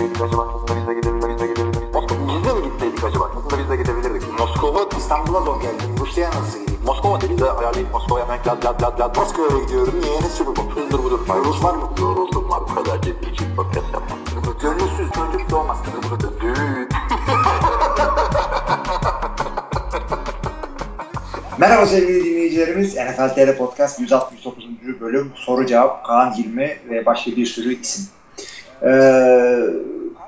gitseydik acaba? Aslında biz de gidebilirdik. Biz de gidebilirdik. Biz de mi gitseydik acaba? Aslında biz de gidebilirdik. Moskova, İstanbul'a zor geldim. Rusya'ya nasıl gideyim? Moskova dedi de ayarlayıp Moskova'ya hemen lad lad lad lad. Moskova'ya gidiyorum. Niye? Ne sürü bu? Hızdır budur. Rus var mı? Yoruldum var. Bu kadar ciddi için podcast yapmam. Gönülsüz çocuk doğmaz. Düğün. Merhaba sevgili dinleyicilerimiz. NFL TR Podcast 169. bölüm soru cevap Kaan Hilmi ve başka bir sürü isim. Ee,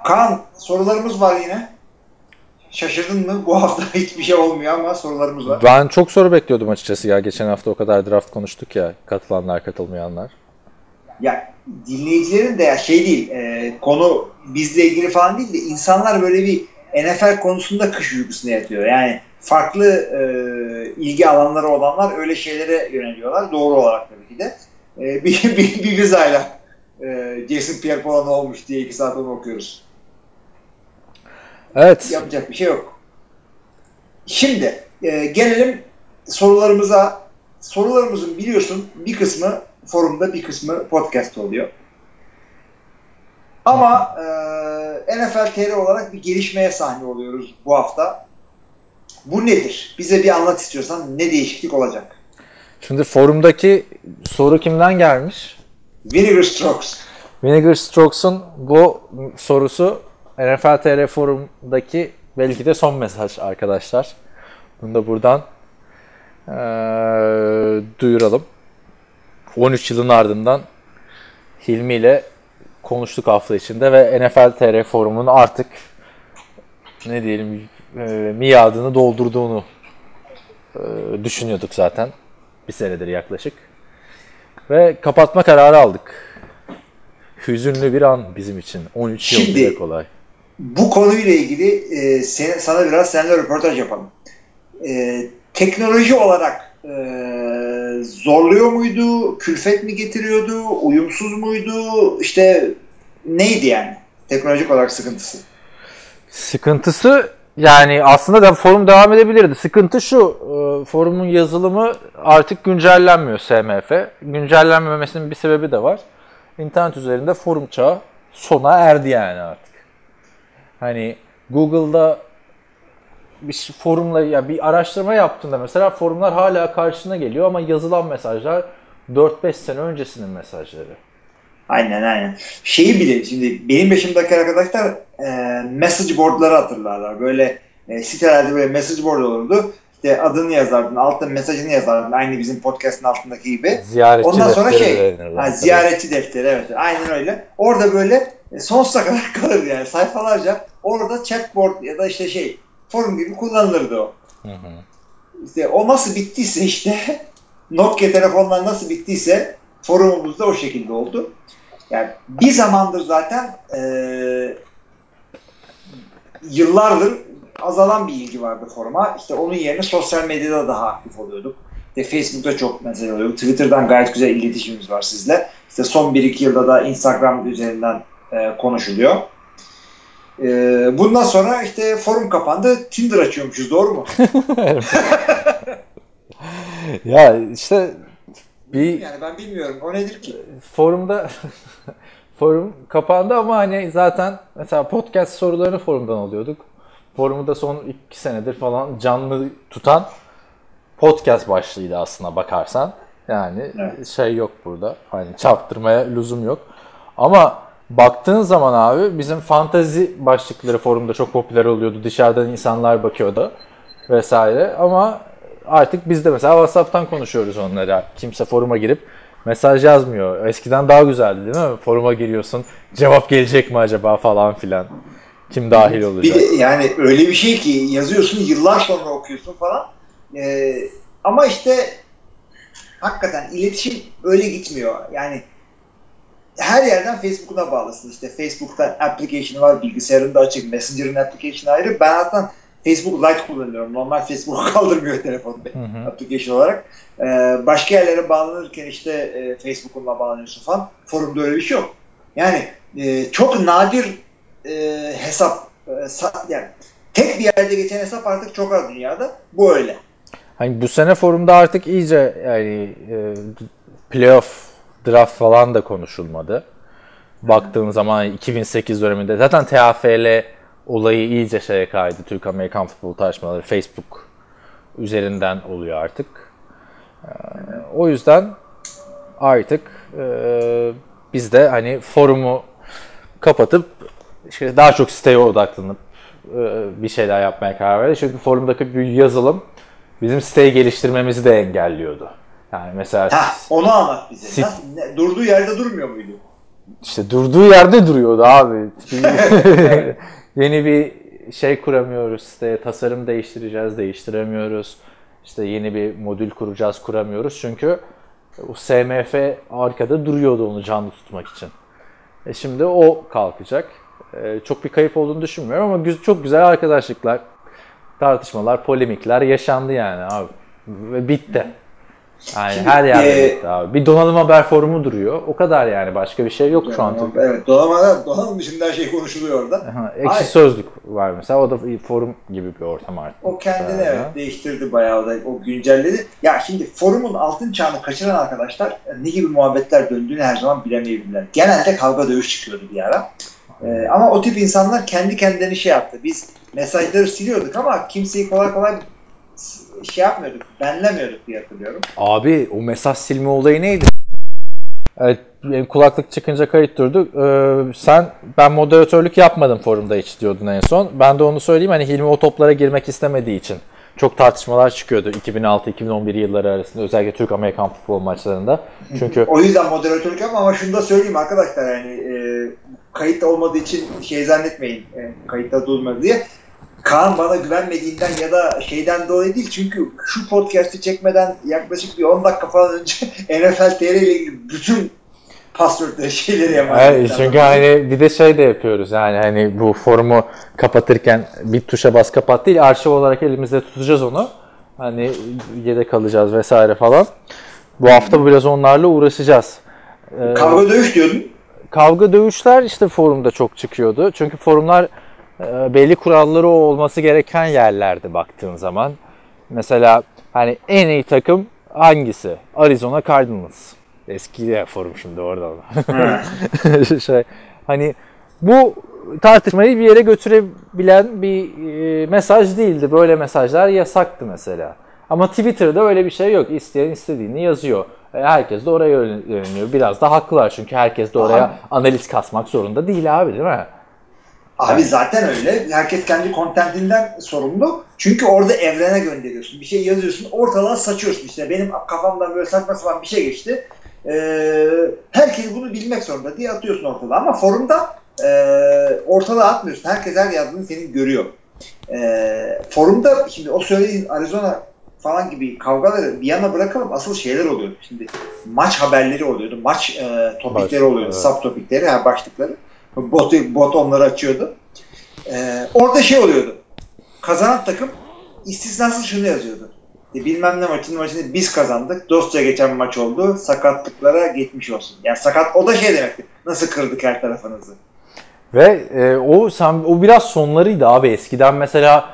Kaan sorularımız var yine. Şaşırdın mı? Bu hafta hiçbir şey olmuyor ama sorularımız var. Ben çok soru bekliyordum açıkçası ya. Geçen hafta o kadar draft konuştuk ya. Katılanlar, katılmayanlar. Ya dinleyicilerin de ya şey değil, e, konu bizle ilgili falan değil de insanlar böyle bir NFL konusunda kış uykusuna yatıyor. Yani farklı e, ilgi alanları olanlar öyle şeylere yöneliyorlar. Doğru olarak tabii ki de. E, bir, bir, bir vizayla e, Jason Pierre-Paul ne olmuş diye iki saat onu okuyoruz. Evet. Yapacak bir şey yok. Şimdi e, gelelim sorularımıza. Sorularımızın biliyorsun bir kısmı forumda bir kısmı podcast oluyor. Ama e, NFL TR olarak bir gelişmeye sahne oluyoruz bu hafta. Bu nedir? Bize bir anlat istiyorsan ne değişiklik olacak? Şimdi forumdaki soru kimden gelmiş? Vinegar Strokes. Vinegar Strokes'un bu sorusu NFL TR forumdaki belki de son mesaj arkadaşlar. Bunu da buradan eee, duyuralım. 13 yılın ardından Hilmi ile konuştuk hafta içinde ve NFL TR forumunun artık ne diyelim e, miadını doldurduğunu e, düşünüyorduk zaten. Bir senedir yaklaşık. Ve kapatma kararı aldık. Hüzünlü bir an bizim için. 13 yıl Şimdi- bile kolay. Bu konuyla ilgili e, sen- sana biraz seninle röportaj yapalım. E, teknoloji olarak e, zorluyor muydu? Külfet mi getiriyordu? Uyumsuz muydu? İşte neydi yani? Teknolojik olarak sıkıntısı. Sıkıntısı yani aslında da forum devam edebilirdi. Sıkıntı şu, e, forumun yazılımı artık güncellenmiyor SMF. Güncellenmemesinin bir sebebi de var. İnternet üzerinde forum çağı sona erdi yani artık. Hani Google'da bir forumla ya bir araştırma yaptığında mesela forumlar hala karşına geliyor ama yazılan mesajlar 4-5 sene öncesinin mesajları. Aynen aynen. Şeyi bile şimdi benim yaşımdaki arkadaşlar e, message boardları hatırlarlar. Böyle e, sitelerde böyle message board olurdu. İşte adını yazardın, altta mesajını yazardın. Aynı bizim podcast'ın altındaki gibi. Ziyaretçi Ondan sonra şey, ha, ziyaretçi defteri evet. Aynen öyle. Orada böyle e, sonsuza kadar kalır yani sayfalarca. Orada chatboard ya da işte şey forum gibi kullanılırdı o. Hı hı. İşte o nasıl bittiyse işte Nokia telefonlar nasıl bittiyse forumumuz da o şekilde oldu. Yani bir zamandır zaten eee, yıllardır azalan bir ilgi vardı foruma. İşte onun yerine sosyal medyada daha aktif oluyorduk. İşte Facebook'ta çok mesele oluyor. Twitter'dan gayet güzel iletişimimiz var sizle. İşte son 1-2 yılda da Instagram üzerinden eee, konuşuluyor. Eee, bundan sonra işte forum kapandı. Tinder açıyormuşuz doğru mu? Ya işte bir Yani ben bilmiyorum. O nedir ki? forumda forum kapandı ama hani zaten mesela podcast sorularını forumdan alıyorduk. Forumu da son iki senedir falan canlı tutan podcast başlığıydı aslına bakarsan. Yani Evet. şey yok burada. Hani çarptırmaya lüzum yok. Ama baktığın zaman abi bizim fantazi başlıkları forumda çok popüler oluyordu. Dışarıdan insanlar bakıyordu vesaire. Ama artık biz de mesela WhatsApp'tan konuşuyoruz onlara. Kimse foruma girip mesaj yazmıyor. Eskiden daha güzeldi değil mi? Foruma giriyorsun. Cevap gelecek mi acaba falan filan. Kim dahil Bir olacak? de yani öyle bir şey ki yazıyorsun yıllar sonra okuyorsun falan. Ee, ama işte hakikaten iletişim öyle gitmiyor. Yani her yerden Facebook'una bağlısın. İşte Facebook'ta application var, bilgisayarında açık, Messenger'ın application ayrı. Ben hatta Facebook Lite kullanıyorum. Normal Facebook'u kaldırmıyor telefon Hı hı. application olarak. Ee, başka yerlere bağlanırken işte e, Facebook'unla bağlanıyorsun falan. Forumda öyle bir şey yok. Yani e, çok nadir e, hesap e, sa- yani tek bir yerde geçen hesap artık çok az dünyada. Bu öyle. Hani bu sene forumda artık iyice yani e, playoff draft falan da konuşulmadı. baktığın zaman 2008 döneminde zaten TFL olayı iyice şeye kaydı. Türk Amerikan futbol tartışmaları Facebook üzerinden oluyor artık. Ee, o yüzden artık e, biz de hani forumu kapatıp işte daha çok siteye odaklanıp e, bir şeyler yapmaya karar verdik. Çünkü forumdaki bir yazılım bizim siteyi geliştirmemizi de engelliyordu. Yani mesela Heh, onu anlat bize. Sit- Nasıl, ne- durduğu yerde durmuyor muydu? işte durduğu yerde duruyordu abi. Yeni bir şey kuramıyoruz siteye, tasarım değiştireceğiz, değiştiremiyoruz. İşte yeni bir modül kuracağız, kuramıyoruz. Çünkü o SMF arkada duruyordu onu canlı tutmak için. E şimdi o kalkacak. E, çok bir kayıp olduğunu düşünmüyorum ama çok güzel arkadaşlıklar, tartışmalar, polemikler yaşandı yani abi. Ve bitti. Yani Şimdi, her yerde e, bitti abi. Bir donanım haber forumu duruyor. O kadar yani. Başka bir şey yok şu an. Evet, donanma, donanım dışında her şey konuşuluyor orada. Aha, Ekşi Hayır. sözlük var mesela. O da forum gibi bir ortam artık. O kendini evet değiştirdi bayağı da o güncelledi. Ya şimdi forumun altın çağını kaçıran arkadaşlar ne gibi muhabbetler döndüğünü her zaman bilemeyebilirler. Genelde kavga dövüş çıkıyordu bir ara. Ee, ama o tip insanlar kendi kendilerini şey yaptı. Biz mesajları siliyorduk ama kimseyi kolay kolay şey yapmıyorduk, benlemiyorduk diye hatırlıyorum. Abi o mesaj silme olayı neydi? Evet, kulaklık çıkınca kayıt durdu. Ee, sen ben moderatörlük yapmadım forumda hiç diyordun en son. Ben de onu söyleyeyim hani Hilmi o toplara girmek istemediği için çok tartışmalar çıkıyordu 2006-2011 yılları arasında özellikle Türk Amerikan futbol maçlarında. Çünkü O yüzden moderatörlük yapma ama şunu da söyleyeyim arkadaşlar yani e, kayıt olmadığı için şey zannetmeyin e, kayıtta durmadı diye. Kaan bana güvenmediğinden ya da şeyden dolayı değil çünkü şu podcast'i çekmeden yaklaşık bir 10 dakika falan önce NFL TR ile ilgili bütün passwordları şeyleri emanet Evet, çünkü hani bir de şey de yapıyoruz yani hani bu forumu kapatırken bir tuşa bas kapat değil arşiv olarak elimizde tutacağız onu. Hani yedek kalacağız vesaire falan. Bu hafta biraz onlarla uğraşacağız. Ee, Kavga dövüş diyordun. Kavga dövüşler işte forumda çok çıkıyordu. Çünkü forumlar e, belli kuralları olması gereken yerlerdi baktığın zaman. Mesela hani en iyi takım hangisi? Arizona Cardinals. Eski forum şimdi oradan. şey hani bu tartışmayı bir yere götürebilen bir e, mesaj değildi. Böyle mesajlar yasaktı mesela. Ama Twitter'da öyle bir şey yok. İsteyen istediğini yazıyor. E, Herkes de oraya yöneliyor. Biraz da haklılar çünkü herkes de oraya Abi. analiz kasmak zorunda değil abi değil mi? Abi zaten öyle. Herkes kendi kontentinden sorumlu. Çünkü orada evrene gönderiyorsun. Bir şey yazıyorsun, ortalığa saçıyorsun. İşte benim kafamdan böyle saçma sapan bir şey geçti. Ee, herkes bunu bilmek zorunda diye atıyorsun ortalığa. Ama forumda e, ortalığa atmıyorsun. Herkes her yazdığını senin görüyor. E, forumda şimdi o söylediğin Arizona falan gibi kavgaları bir yana bırakalım. Asıl şeyler oluyordu. Şimdi maç haberleri oluyordu. Maç e, topikleri Baş- oluyordu. evet. Sub topikleri, ha, başlıkları. Bot, bot onları açıyordu. Ee, orada şey oluyordu. Kazanan takım istisnasız şunu yazıyordu. E, bilmem ne maçının maçını biz kazandık. Dostça geçen maç oldu. Sakatlıklara geçmiş olsun. Yani sakat o da şey demekti. Nasıl kırdık her tarafınızı. Ve e, o sen o biraz sonlarıydı abi. Eskiden mesela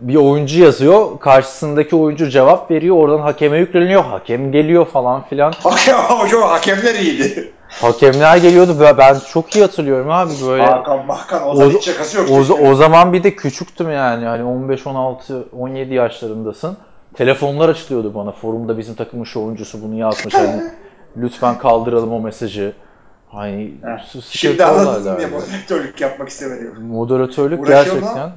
bir oyuncu yazıyor, karşısındaki oyuncu cevap veriyor, oradan hakeme yükleniyor, hakem geliyor falan filan. Hakem, hocam hakemler iyiydi. Hakemler geliyordu. Ben- çok iyi hatırlıyorum abi böyle. Hakan Mahkan o zaman O- hiç şakası yok. O, o zaman bir de küçüktüm yani. Hani 15, 16, 17 yaşlarındasın. Telefonlar açılıyordu bana. Forumda bizim takımın şu oyuncusu bunu yazmış. Hani lütfen kaldıralım o mesajı. Hani Şimdi olaylar diye yani. moderatörlük yapmak istemedim. Moderatörlük gerçekten e,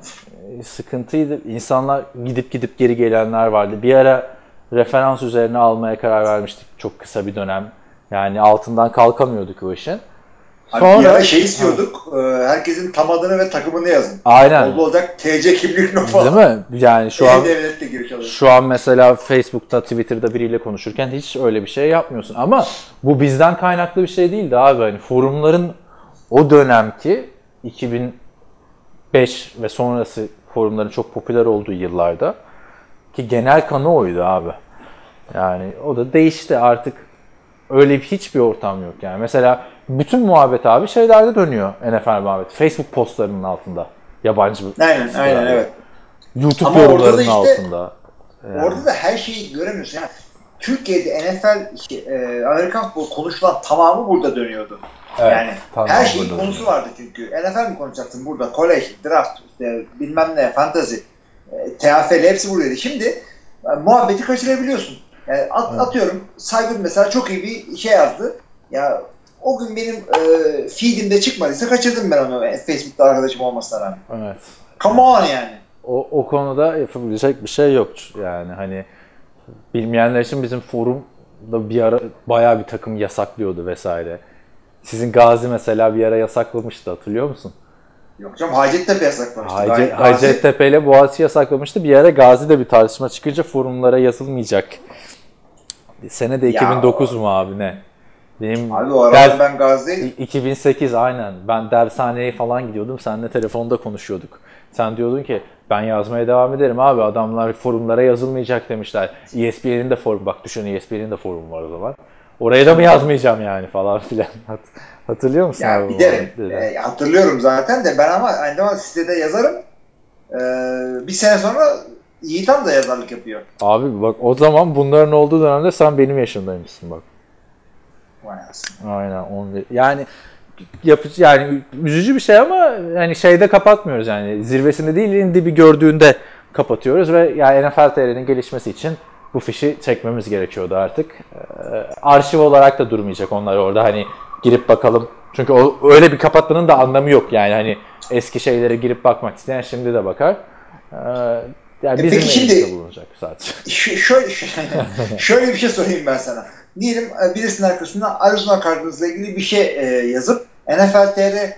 sıkıntıydı. İnsanlar gidip gidip geri gelenler vardı. Bir ara referans üzerine almaya karar vermiştik çok kısa bir dönem. Yani altından kalkamıyorduk o işin. Sonra, bir ara şey istiyorduk. e, herkesin tam adını ve takımını yazın. Aynen. Oldu olacak TC kimlik no falan. Değil mi? Yani şu an. Şu an mesela Facebook'ta, Twitter'da biriyle konuşurken hiç öyle bir şey yapmıyorsun. Ama bu bizden kaynaklı bir şey değildi abi. Hani forumların o dönemki 2005 ve sonrası forumların çok popüler olduğu yıllarda ki genel kanı oydu abi. Yani o da değişti artık. Öyle bir hiçbir ortam yok yani. Mesela bütün muhabbet abi şeylerde dönüyor NFL muhabbeti. Facebook postlarının altında. Yabancı Aynen aynen evet. YouTube Ama yorumlarının işte- altında. Yani. Orada da her şeyi göremiyorsun. Yani Türkiye'de NFL, e, Amerikan futbolu konuşulan tamamı burada dönüyordu. Evet, yani tamam, her şeyin burada konusu vardı çünkü. NFL mi konuşacaksın burada? Kolej, draft, işte bilmem ne, fantasy, e, TFL hepsi buradaydı. Şimdi e, muhabbeti kaçırabiliyorsun. Yani at, Evet. atıyorum Saygın mesela çok iyi bir şey yazdı. Ya o gün benim e, feedimde çıkmadıysa kaçırdım ben onu e, Facebook'ta arkadaşım olmasına rağmen. Evet. Come on yani. O, o konuda yapabilecek bir şey yok. Yani hani bilmeyenler için bizim forumda bir ara bayağı bir takım yasaklıyordu vesaire. Sizin Gazi mesela bir ara yasaklamıştı hatırlıyor musun? Yok canım Hacettepe yasaklamıştı. Gayet- Hacettepe ile Boğaziçi yasaklamıştı. Bir ara Gazi'de bir tartışma çıkınca forumlara yazılmayacak. Sene de Ya. 2009 mu abi ne? Benim Abi o ders- ben Gazi'deydim. İ- 2008 aynen. Ben dershaneye falan gidiyordum. Seninle telefonda konuşuyorduk. Sen diyordun ki ben yazmaya devam ederim abi. Adamlar forumlara yazılmayacak demişler. ESPN'in de forum. Bak düşün ESPN'in de forum var o zaman. Oraya da mı yazmayacağım yani falan filan. Hat- Hatırlıyor musun Ya abi? bu bir derim. muhabbetleri? E, hatırlıyorum zaten de ben ama aynı zamanda sitede yazarım. E, bir sene sonra Yiğitan da yazarlık yapıyor. Abi bak o zaman bunların olduğu dönemde sen benim yaşındaymışsın bak. Vay. Aynen. Onu, yani yapıcı yani üzücü bir şey ama yani şeyde kapatmıyoruz yani zirvesinde değil dibi gördüğünde kapatıyoruz ve yani NFL TR'nin gelişmesi için bu fişi çekmemiz gerekiyordu artık. Ee, arşiv olarak da durmayacak onlar orada hani girip bakalım. Çünkü o öyle bir kapatmanın da anlamı yok yani hani eski şeylere girip bakmak isteyen şimdi de bakar. Ee, yani E bizim peki şimdi- bulunacak sadece. Şöyle, şöyle bir şey sorayım ben sana. Diyelim e, birisinin arkasına Arizona Cardinals'la ilgili bir şey e, yazıp NFL TR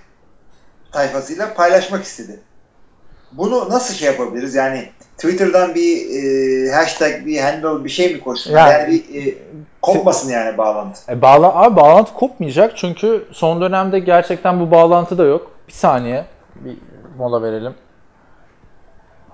tayfasıyla paylaşmak istedi. Bunu nasıl şey yapabiliriz? Yani Twitter'dan bir e, hashtag, bir handle, bir şey mi koysun? Yani- Yani, bir e, kopmasın yani bağlantı. E, bağla abi bağlantı kopmayacak çünkü son dönemde gerçekten bu bağlantı da yok. Bir saniye bir mola verelim.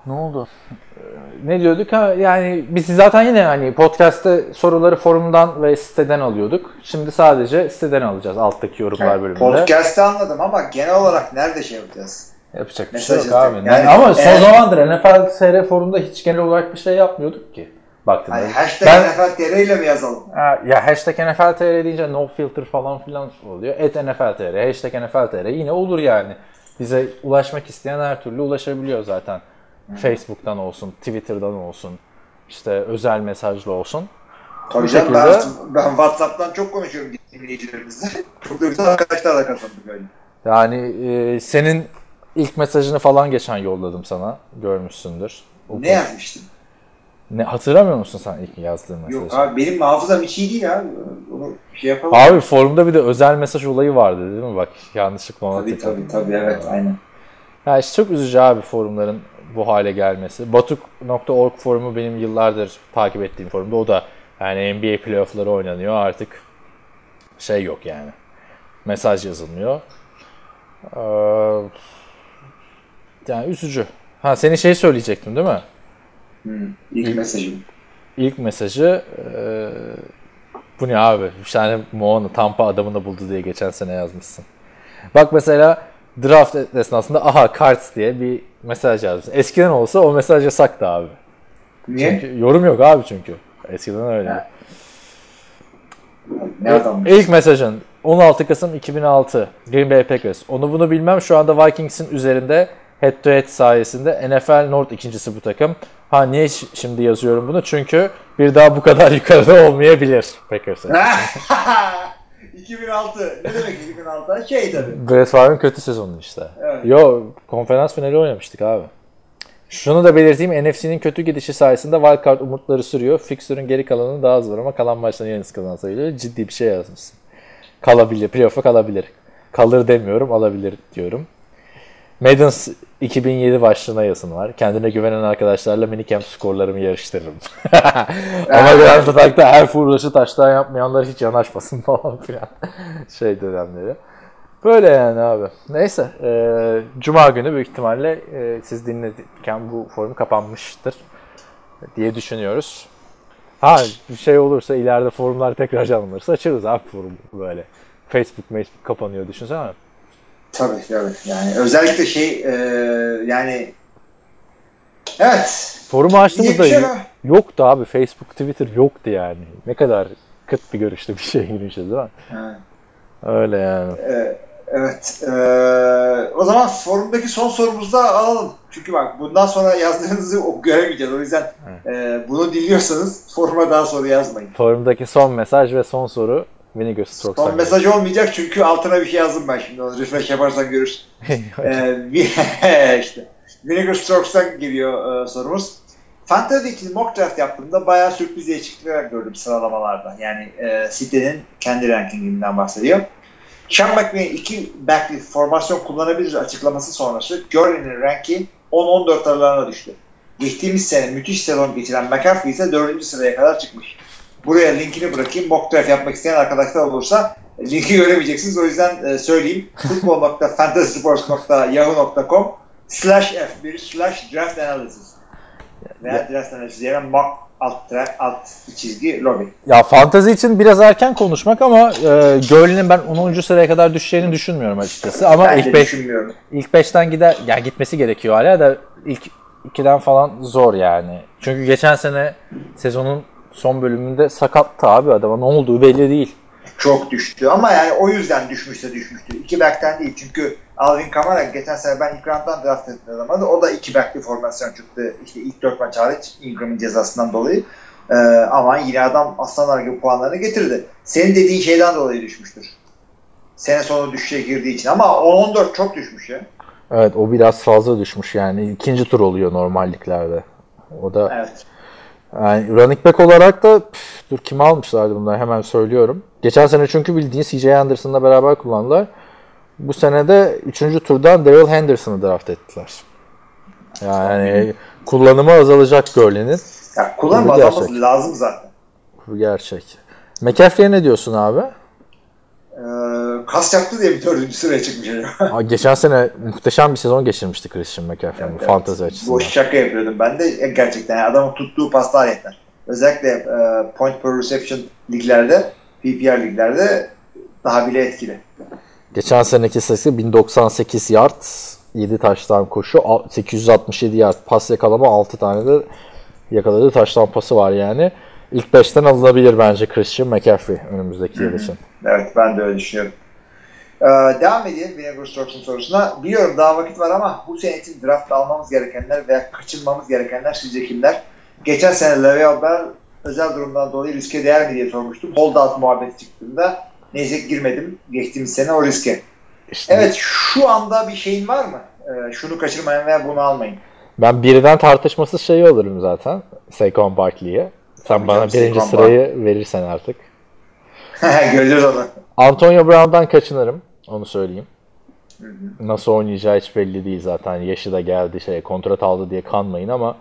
Ne oldu? Ee, Ne diyorduk ha yani biz zaten yine hani podcast'te soruları forumdan ve siteden alıyorduk. Şimdi sadece siteden alacağız alttaki yorumlar Yani bölümünde. Podcast'te anladım ama genel olarak nerede şey yapacağız? Yapacak bir şey yok abi. atıyor. Yani, ama son eğer- zamandır NFL SR forumda hiç genel olarak bir şey yapmıyorduk ki. Baktığında. Hani hashtag Ben- NFL TR ile mi yazalım? Ha, ya hashtag NFL TR deyince no filter falan filan oluyor. Et NFL TR, hashtag NFL TR yine olur yani. Bize ulaşmak isteyen her türlü ulaşabiliyor zaten. Facebook'tan olsun, Twitter'dan olsun, işte özel mesajla olsun. Tabii Bu canım ben, şekilde- ben WhatsApp'tan çok konuşuyorum dinleyicilerimizle. Çok da güzel arkadaşlar da kazandık öyle. Yani e, senin ilk mesajını falan geçen yolladım sana. Görmüşsündür. O Ne yazmıştın? Ne hatırlamıyor musun sen ilk yazdığın mesajı? Yok abi benim hafızam hiç iyi değil abi. Onu şey yapalım. Abi forumda bir de özel mesaj olayı vardı değil mi? Bak yanlışlıkla ona tabii tabii tabii evet aynen. Ya işte çok üzücü abi forumların bu hale gelmesi. Batuk.org forumu benim yıllardır takip ettiğim forumda. O da yani NBA playoffları oynanıyor artık. Şey yok yani. Mesaj yazılmıyor. Ee, yani üzücü. Ha senin şey söyleyecektim değil mi? Hı, ilk İlk- mesajım. İlk mesajı ee, bu ne abi? Bir tane Moana Tampa adamını buldu diye geçen sene yazmışsın. Bak mesela draft esnasında aha cards diye bir mesaj yazmışsın. Eskiden olsa o mesaj yasaktı abi. Niye? Çünkü yorum yok abi çünkü. Eskiden öyle. Ha. Ne? İlk mesajın 16 Kasım 2006 Green Bay Packers. Onu bunu bilmem şu anda Vikings'in üzerinde head to head sayesinde NFL North ikincisi bu takım. Ha niye şimdi yazıyorum bunu? Çünkü bir daha bu kadar yukarıda olmayabilir Packers'ın. 2006. Ne demek 2006? Şey tabii. Brett Favre'ın kötü sezonu işte. Evet. Yo konferans finali oynamıştık abi. Şunu da belirteyim NFC'nin kötü gidişi sayesinde wildcard umutları sürüyor. Fixture'ın geri kalanının daha az var ama kalan maçların yarısı kazansaydı ciddi bir şey yazmışsın. Kalabilir, playoff'a kalabilir. Kalır demiyorum, alabilir diyorum. Maidens 2007 başlığına yazın var. Kendine güvenen arkadaşlarla minicamp skorlarımı yarıştırırım. Ama Grand Attack'ta her furlaşı taştan yapmayanlar hiç yanaşmasın falan filan. Şey dönemleri. Böyle yani abi. Neyse. e, Cuma günü büyük ihtimalle e, siz dinlerken bu forum kapanmıştır diye düşünüyoruz. Ha bir şey olursa ileride forumlar tekrar canlanırsa açarız abi forum böyle. Facebook, Facebook kapanıyor düşünsene. Tabii tabii. Yani özellikle şey e, yani Evet. Forumu açtığımızda şey var. yoktu abi. Facebook, Twitter yoktu yani. Ne kadar kıt bir görüşte bir şey girmişiz değil mi? Ha. Öyle yani. Ee, evet. Ee, o zaman forumdaki son sorumuzu da alalım. Çünkü bak bundan sonra yazdığınızı göremeyeceğiz. O yüzden e, bunu dinliyorsanız foruma daha sonra yazmayın. Forumdaki son mesaj ve son soru Vinegar Strokes'tan. Son mesaj olmayacak çünkü altına bir şey yazdım ben şimdi. Onu refresh yaparsan görürsün. ee, işte. Vinegar Strokes'tan geliyor e, sorumuz. Fantasy için mock draft yaptığımda bayağı sürpriz değişiklikler gördüm sıralamalarda. Yani e, sitenin kendi rankinginden bahsediyor. Sean McVay'in iki backli formasyon kullanabilir açıklaması sonrası Gurley'nin ranki 10-14 aralarına düştü. Geçtiğimiz sene müthiş sezon geçiren McCaffrey ise 4. sıraya kadar çıkmış. Buraya linkini bırakayım. Mock draft yapmak isteyen arkadaşlar olursa linki göremeyeceksiniz. O yüzden e, söyleyeyim. football.fantasysports.yahoo.com slash f1 slash draft analysis veya draft analysis yerine mock alt, alt çizgi lobby. Ya fantezi için biraz erken konuşmak ama e, Gurley'nin ben 10. sıraya kadar düşeceğini düşünmüyorum açıkçası. Ama Ben ilk de 5 düşünmüyorum. ilk 5'ten gider yani gitmesi gerekiyor hala da ilk 2'den falan zor yani. Çünkü geçen sene sezonun son bölümünde sakattı abi adama ne olduğu belli değil. Çok düştü ama yani o yüzden düşmüşse düşmüştü. İki back'ten değil çünkü Alvin Kamara geçen sene ben round'dan draft ettim adamı o da iki back'li formasyon çıktı. İşte ilk dört maç hariç Ingram'ın cezasından dolayı. Ee, ama yine adam aslanlar gibi puanlarını getirdi. Senin dediğin şeyden dolayı düşmüştür. Sene sonu düşüşe girdiği için ama 10-14 çok düşmüş ya. Evet o biraz fazla düşmüş yani. ikinci tur oluyor normalliklerde. O da Evet. Yani running back olarak da püf, dur kim almışlardı bunları hemen söylüyorum. Geçen sene çünkü bildiğin CJ Anderson'la beraber kullandılar. Bu sene de 3. turdan Daryl Henderson'ı draft ettiler. Yani kullanımı azalacak Gurley'nin. Ya gerçek. lazım zaten. Bu gerçek. McCaffrey'e ne diyorsun abi? Ee, kas yaptı diye bir dördüncü sıraya çıkmış acaba. Geçen sene muhteşem bir sezon geçirmişti Christian McCaffrey bu fantezi açısından. Boş şaka yapıyordum ben de E, gerçekten. Yani adamın tuttuğu paslar yeter. Özellikle e, point per reception liglerde, PPR liglerde daha bile etkili. Geçen seneki sayısı 1098 yard, 7 taştan koşu, a- 867 yard pas yakalama, 6 tane de yakaladığı taştan pası var yani. İlk 5'ten alınabilir bence Christian McCaffrey önümüzdeki yıl için. Evet ben de öyle düşünüyorum. Ee, devam edelim Vinegar Strokes'un sorusuna. Biliyorum daha vakit var ama bu sene için draft almamız gerekenler veya kaçınmamız gerekenler sizce kimler? Geçen sene Le'Veon Bell özel durumdan dolayı riske değer mi diye sormuştum. Holdout muhabbeti çıktığında neyse girmedim. Geçtiğimiz sene o riske. İşte Evet şu anda bir şeyin var mı? Ee, şunu kaçırmayın veya bunu almayın. Ben birden tartışmasız şey olurum zaten. Saquon Barkley'e. Sen bana birinci sırayı verirsen artık. Göreceğiz onu. Antonio Brown'dan kaçınırım. Onu söyleyeyim. Nasıl oynayacağı hiç belli değil zaten. Yaşı da geldi şey kontrat aldı diye kanmayın ama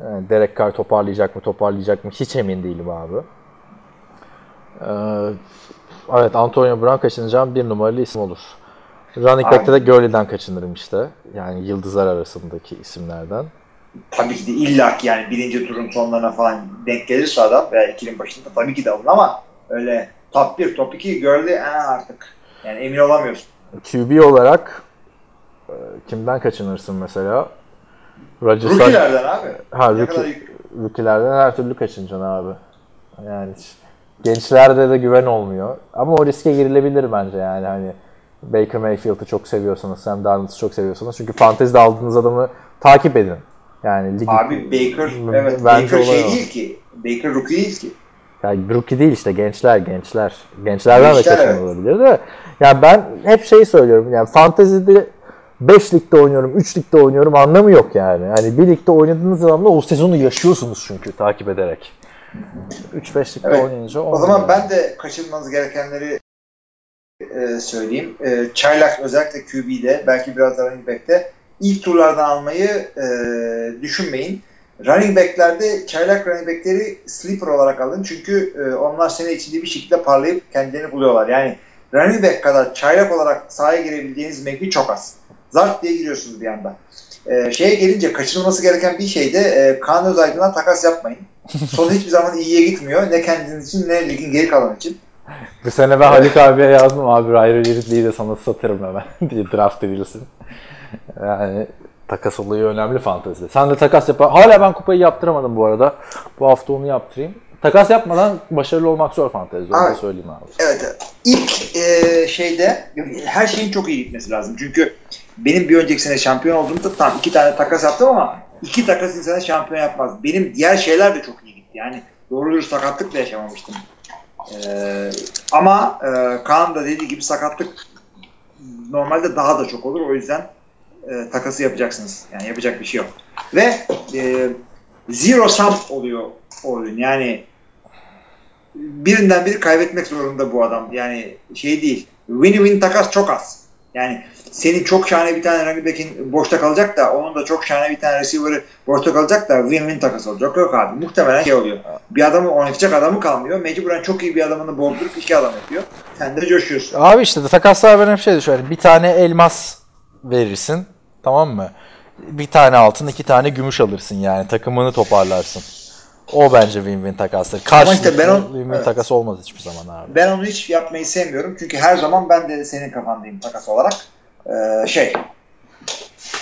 e, Derek Carr toparlayacak mı toparlayacak mı hiç emin değilim abi. Ee, evet Antonio Brown kaçınacağım bir numaralı isim olur. Running back'te de Gurley'den kaçınırım işte. Yani yıldızlar arasındaki isimlerden. Tabii ki de illa ki yani birinci turun sonlarına falan denk gelirse adam veya ikinin başında tabii ki de alın ama öyle top 1, top 2 gördü ee, artık. Yani emin olamıyorsun. QB olarak e, kimden kaçınırsın mesela? Rodgers'tan Rookie'lerden abi. Ha rookie, rookie'lerden her türlü kaçınacaksın abi. Yani gençlerde de güven olmuyor. Ama o riske girilebilir bence yani hani Baker Mayfield'ı çok seviyorsanız, Sam Darnold'u çok seviyorsanız. Çünkü fantezide aldığınız adamı takip edin. Yani lig Abi Baker, B- evet Baker şey o. değil ki. Baker rookie değil ki. Yani rookie değil işte gençler gençler. Gençlerden Gençler, de kaçan evet. olabilir de. Yani ben hep şeyi söylüyorum. Yani fantezide 5 ligde oynuyorum, 3 ligde oynuyorum anlamı yok yani. Hani bir ligde oynadığınız zaman da o sezonu yaşıyorsunuz çünkü takip ederek. 3-5 ligde Evet. oynayınca O zaman ben de kaçınmanız gerekenleri e, söyleyeyim. E, Çaylak özellikle QB'de belki biraz da running back'te ilk turlardan almayı e, düşünmeyin. Running back'lerde çaylak running back'leri sleeper olarak alın. Çünkü e, onlar sene içinde bir şekilde parlayıp kendilerini buluyorlar. Yani running back kadar çaylak olarak sahaya girebileceğiniz mevki çok az. Zart diye giriyorsunuz bir anda. E, şeye gelince kaçınılması gereken bir şey de e, Kaan Özaydın'a takas yapmayın. Son hiçbir zaman iyiye gitmiyor. Ne kendiniz için ne ligin geri kalan için. Bu sene ben Haluk abiye yazdım abi Ryder Ridley'i de sana satarım hemen diye draft edilsin. Yani takas olayı önemli fantezide. Sen de takas yap. Hala ben kupayı yaptıramadım bu arada. Bu hafta onu yaptırayım. Takas yapmadan başarılı olmak zor fantezide. Onu söyleyeyim abi. Evet. İlk e, şeyde her şeyin çok iyi gitmesi lazım. Çünkü benim bir önceki sene şampiyon olduğumda tam iki tane takas yaptım ama iki takas insana şampiyon yapmaz. Benim diğer şeyler de çok iyi gitti. Yani doğru dürüst sakatlık da yaşamamıştım. E, ama e, Kaan da dediği gibi sakatlık normalde daha da çok olur. O yüzden e, takası yapacaksınız. Yani yapacak bir şey yok. Ve e, zero sum oluyor o oyun. Yani birinden biri kaybetmek zorunda bu adam. Yani şey değil. Win-win takas çok az. Yani senin çok şahane bir tane running back'in boşta kalacak da onun da çok şahane bir tane receiver'ı boşta kalacak da win-win takas olacak. Yok abi. Muhtemelen şey oluyor. Bir adamı oynatacak adamı kalmıyor. Mecburen çok iyi bir adamını bozdurup iki adam yapıyor. Sen de coşuyorsun. Abi işte takaslar ben hep şey düşünüyorum. Bir tane elmas verirsin. Tamam mı? Bir tane altın, iki tane gümüş alırsın yani. Takımını toparlarsın. O bence win-win takasları. Karşılıklı işte ben o- win-win evet. takas olmaz hiçbir zaman abi. Ben onu hiç yapmayı sevmiyorum. Çünkü her zaman ben de senin kafandayım takas olarak. Ee, şey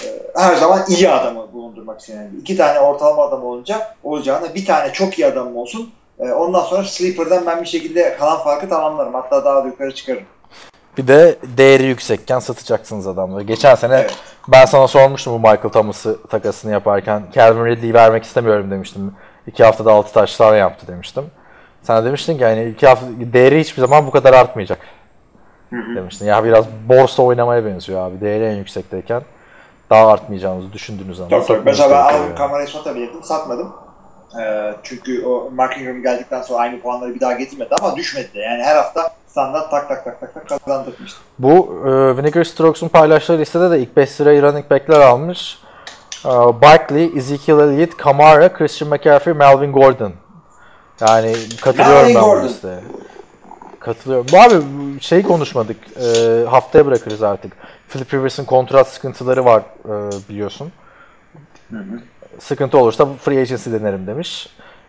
e, her zaman iyi adamı bulundurmak istedim. İki tane ortalama adam olunca olacağına bir tane çok iyi adamım olsun. Ee, ondan sonra sleeper'dan ben bir şekilde kalan farkı tamamlarım. Hatta daha da yukarı çıkarım. Bir de değeri yüksekken satacaksınız adamları. Geçen sene Evet. ben sana sormuştum bu Michael Thomas'ı takasını yaparken. Calvin Ridley'i vermek istemiyorum demiştim. İki haftada altı taşlar yaptı demiştim. Sen demiştin ki yani iki hafta değeri hiçbir zaman bu kadar artmayacak demiştin. Ya biraz borsa oynamaya benziyor abi. Değeri en yüksekteyken daha artmayacağınızı düşündüğünüz anda. Çok. satmanız Mesela ben aldım yani. kamerayı satabilirdim. Satmadım. Ee, çünkü o Mark Ingram geldikten sonra aynı puanları bir daha getirmedi ama düşmedi de. Yani her hafta standart tak tak tak tak tak kazandırmıştı. Bu e, Vinegar Strokes'un paylaştığı listede de ilk 5 sırayı running back'ler almış. E, Barkley, Ezekiel Elliott, Kamara, Christian McCaffrey, Melvin Gordon. Yani katılıyorum Melvin ben bu Gordon. listeye. Katılıyorum. Bu abi şey konuşmadık. E, haftaya bırakırız artık. Philip Rivers'ın kontrat sıkıntıları var e, biliyorsun. Sıkıntı olursa free agency denerim demiş.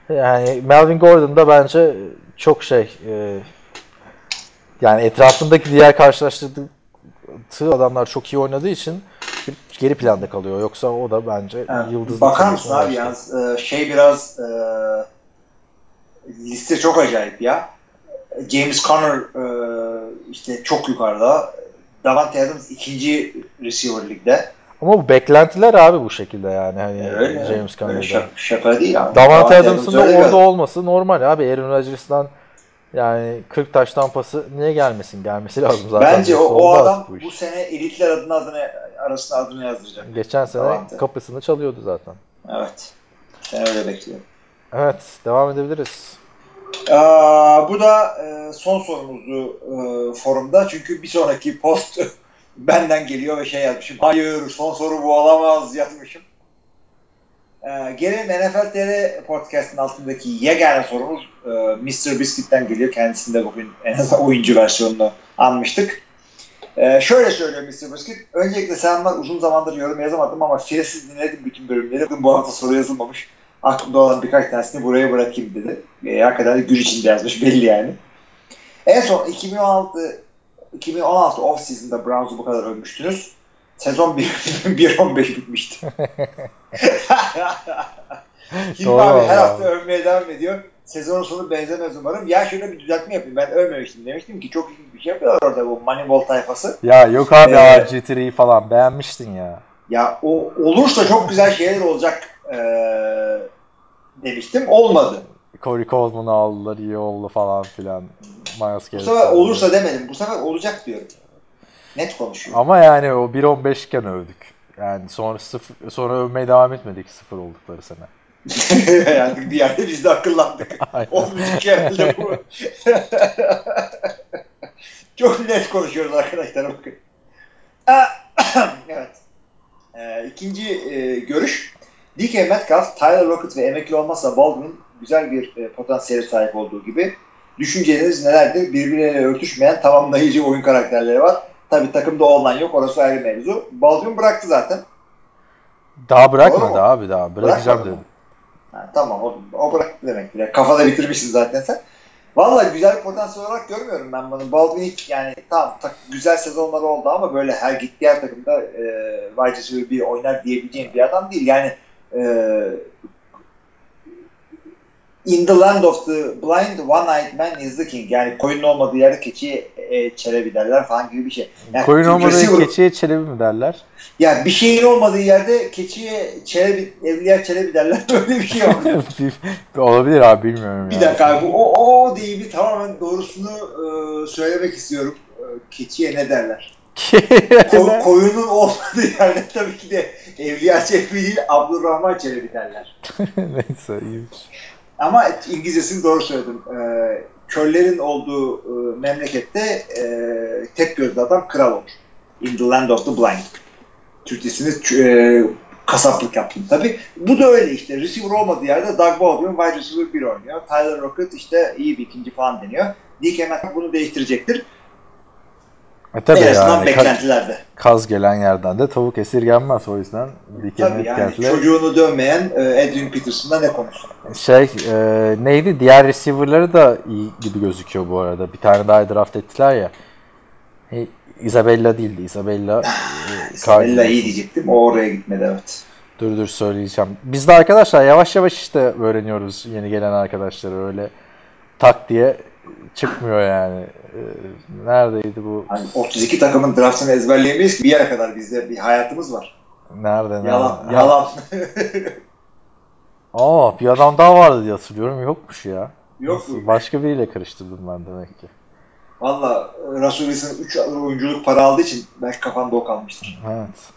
Yani Melvin Gordon da bence çok şey e, yani etrafındaki diğer karşılaştırdığı adamlar çok iyi oynadığı için geri planda kalıyor. Yoksa o da bence Yani yıldız. Bakar mısın abi yalnız e, şey biraz e, liste çok acayip ya. James Conner e, işte çok yukarıda. Davante Adams ikinci receiver ligde. Ama bu beklentiler abi bu şekilde yani. Hani Öyle. James Conner'da. şaka, şaka değil abi. Davante Adams'ın da orada bir- olması normal abi. Aaron Rodgers'dan yani 40 taş tampası niye gelmesin? Gelmesi lazım zaten. Bence o, o adam bu iş. bu sene elitler adına adını arasına adını yazdıracak. Geçen sene Davante. kapısını çalıyordu zaten. Evet. Ben öyle bekliyorum. Evet, devam edebiliriz. Aa, bu da e, son sorumuzdu e, forumda. Çünkü bir sonraki post benden geliyor ve şey yazmışım. Hayır son soru bu olamaz yazmışım. Ee, gelelim NFL TR podcast'ın altındaki yegane sorumuz e, Mr. Biscuit'ten geliyor. Kendisini de bugün en azından oyuncu versiyonunu anmıştık. Ee, şöyle söylüyor Mr. Biscuit. Öncelikle selamlar. Uzun zamandır yorum yazamadım ama firesiz dinledim bütün bölümleri. Bugün bu hafta soru yazılmamış. Aklımda olan birkaç tanesini buraya bırakayım dedi. E, hakikaten de içinde yazmış belli yani. En son 2016 2016 off season'da Browns'u bu kadar övmüştünüz. Sezon 1-15 bitmişti. Şimdi Doğru abi her hafta övmeye devam ediyor. Sezonun sonu benzemez umarım. Ya şöyle bir düzeltme yapayım. Ben övmemiştim. Demiştim ki çok iyi bir şey yapıyorlar orada bu Moneyball tayfası. Ya yok abi Evet. RG3 falan beğenmiştin ya. Ya o olursa çok güzel şeyler olacak eee, demiştim. Olmadı. Corey Coleman'ı aldılar iyi oldu falan filan. Miles Bu sefer olursa demedim. Bu sefer olacak diyorum. Net konuşuyor. Ama yani o 1.15 iken övdük. Yani sonra sıfır, sonra övmeye devam etmedik sıfır oldukları sene. yani bir yerde biz de akıllandık. 12 herhalde bu. Çok net konuşuyoruz arkadaşlar bakın. evet. Ee, ikinci e, görüş. DK Metcalf, Tyler Lockett ve emekli olmazsa Baldwin güzel bir e, potansiyele sahip olduğu gibi. Düşünceleriniz nelerdir? Birbirleriyle örtüşmeyen tamamlayıcı oyun karakterleri var. Tabi takımda olan yok. Orası ayrı mevzu. Baldwin bıraktı zaten. Daha bırakmadı abi daha. Bırakacağım dedi. Ha, tamam o, o bıraktı demek. bile. Kafada bitirmişsin zaten sen. Valla güzel potansiyel olarak görmüyorum ben bunu. Baldwin hiç yani tamam tak, güzel sezonları oldu ama böyle her gittiği her takımda e, wide receiver bir oynar diyebileceğim bir adam değil. Yani e, in the land of the blind one-eyed man is the king. Yani koyun olmadığı yerde keçiye e, çelebi derler falan gibi bir şey. Yani Koyun olmadığı receiver- keçiye çelebi mi derler? Yani bir şeyin olmadığı yerde keçiye çelebi, evliya çelebi derler. Öyle bir şey var. Olabilir abi bilmiyorum Bir ya. dakika abi o, o değil bir tamamen doğrusunu e, söylemek istiyorum. E, keçiye ne derler? Ko- koyunun olmadığı yerde tabii ki de Evliya Çelebi değil Abdurrahman Çelebi derler. Neyse iyiymiş. Ama İngilizcesini doğru söyledim. E, köllerin olduğu e, memlekette e, tek gözlü adam kral olur. In the land of the blind. Türkçesini e, kasaplık yaptım tabii. Bu da öyle işte. Receiver olmadığı yerde Doug Baldwin wide receiver 1 oynuyor. Tyler Rocket işte iyi bir ikinci falan deniyor. DK Metcalf bunu değiştirecektir. E tabii en azından yani beklentilerde. kaz gelen yerden de tavuk esirgenmez o yüzden. Tabii yani çocuğunu dövmeyen e, Adrian Peterson'da ne konuşsun? Şey e, neydi? Diğer receiver'ları da iyi gibi gözüküyor bu arada. Bir tane daha draft ettiler ya. E, Isabella değildi. Isabella. e, Isabella iyi diyecektim. O oraya gitmedi evet. Dur dur söyleyeceğim. Biz de arkadaşlar yavaş yavaş işte öğreniyoruz yeni gelen arkadaşları. Öyle tak diye çıkmıyor yani. E, neredeydi bu? Hani 32 takımın draftını ezberleyemeyiz ki bir yere kadar bizde bir hayatımız var. Nerede? nerede? Yalan, Ha, yalan. Aa bir adam daha vardı diye hatırlıyorum. Yokmuş ya. Yok mu? Başka biriyle karıştırdım ben demek ki. Valla Russell Wilson 3 oyunculuk para aldığı için belki kafanda o kalmıştır. Evet.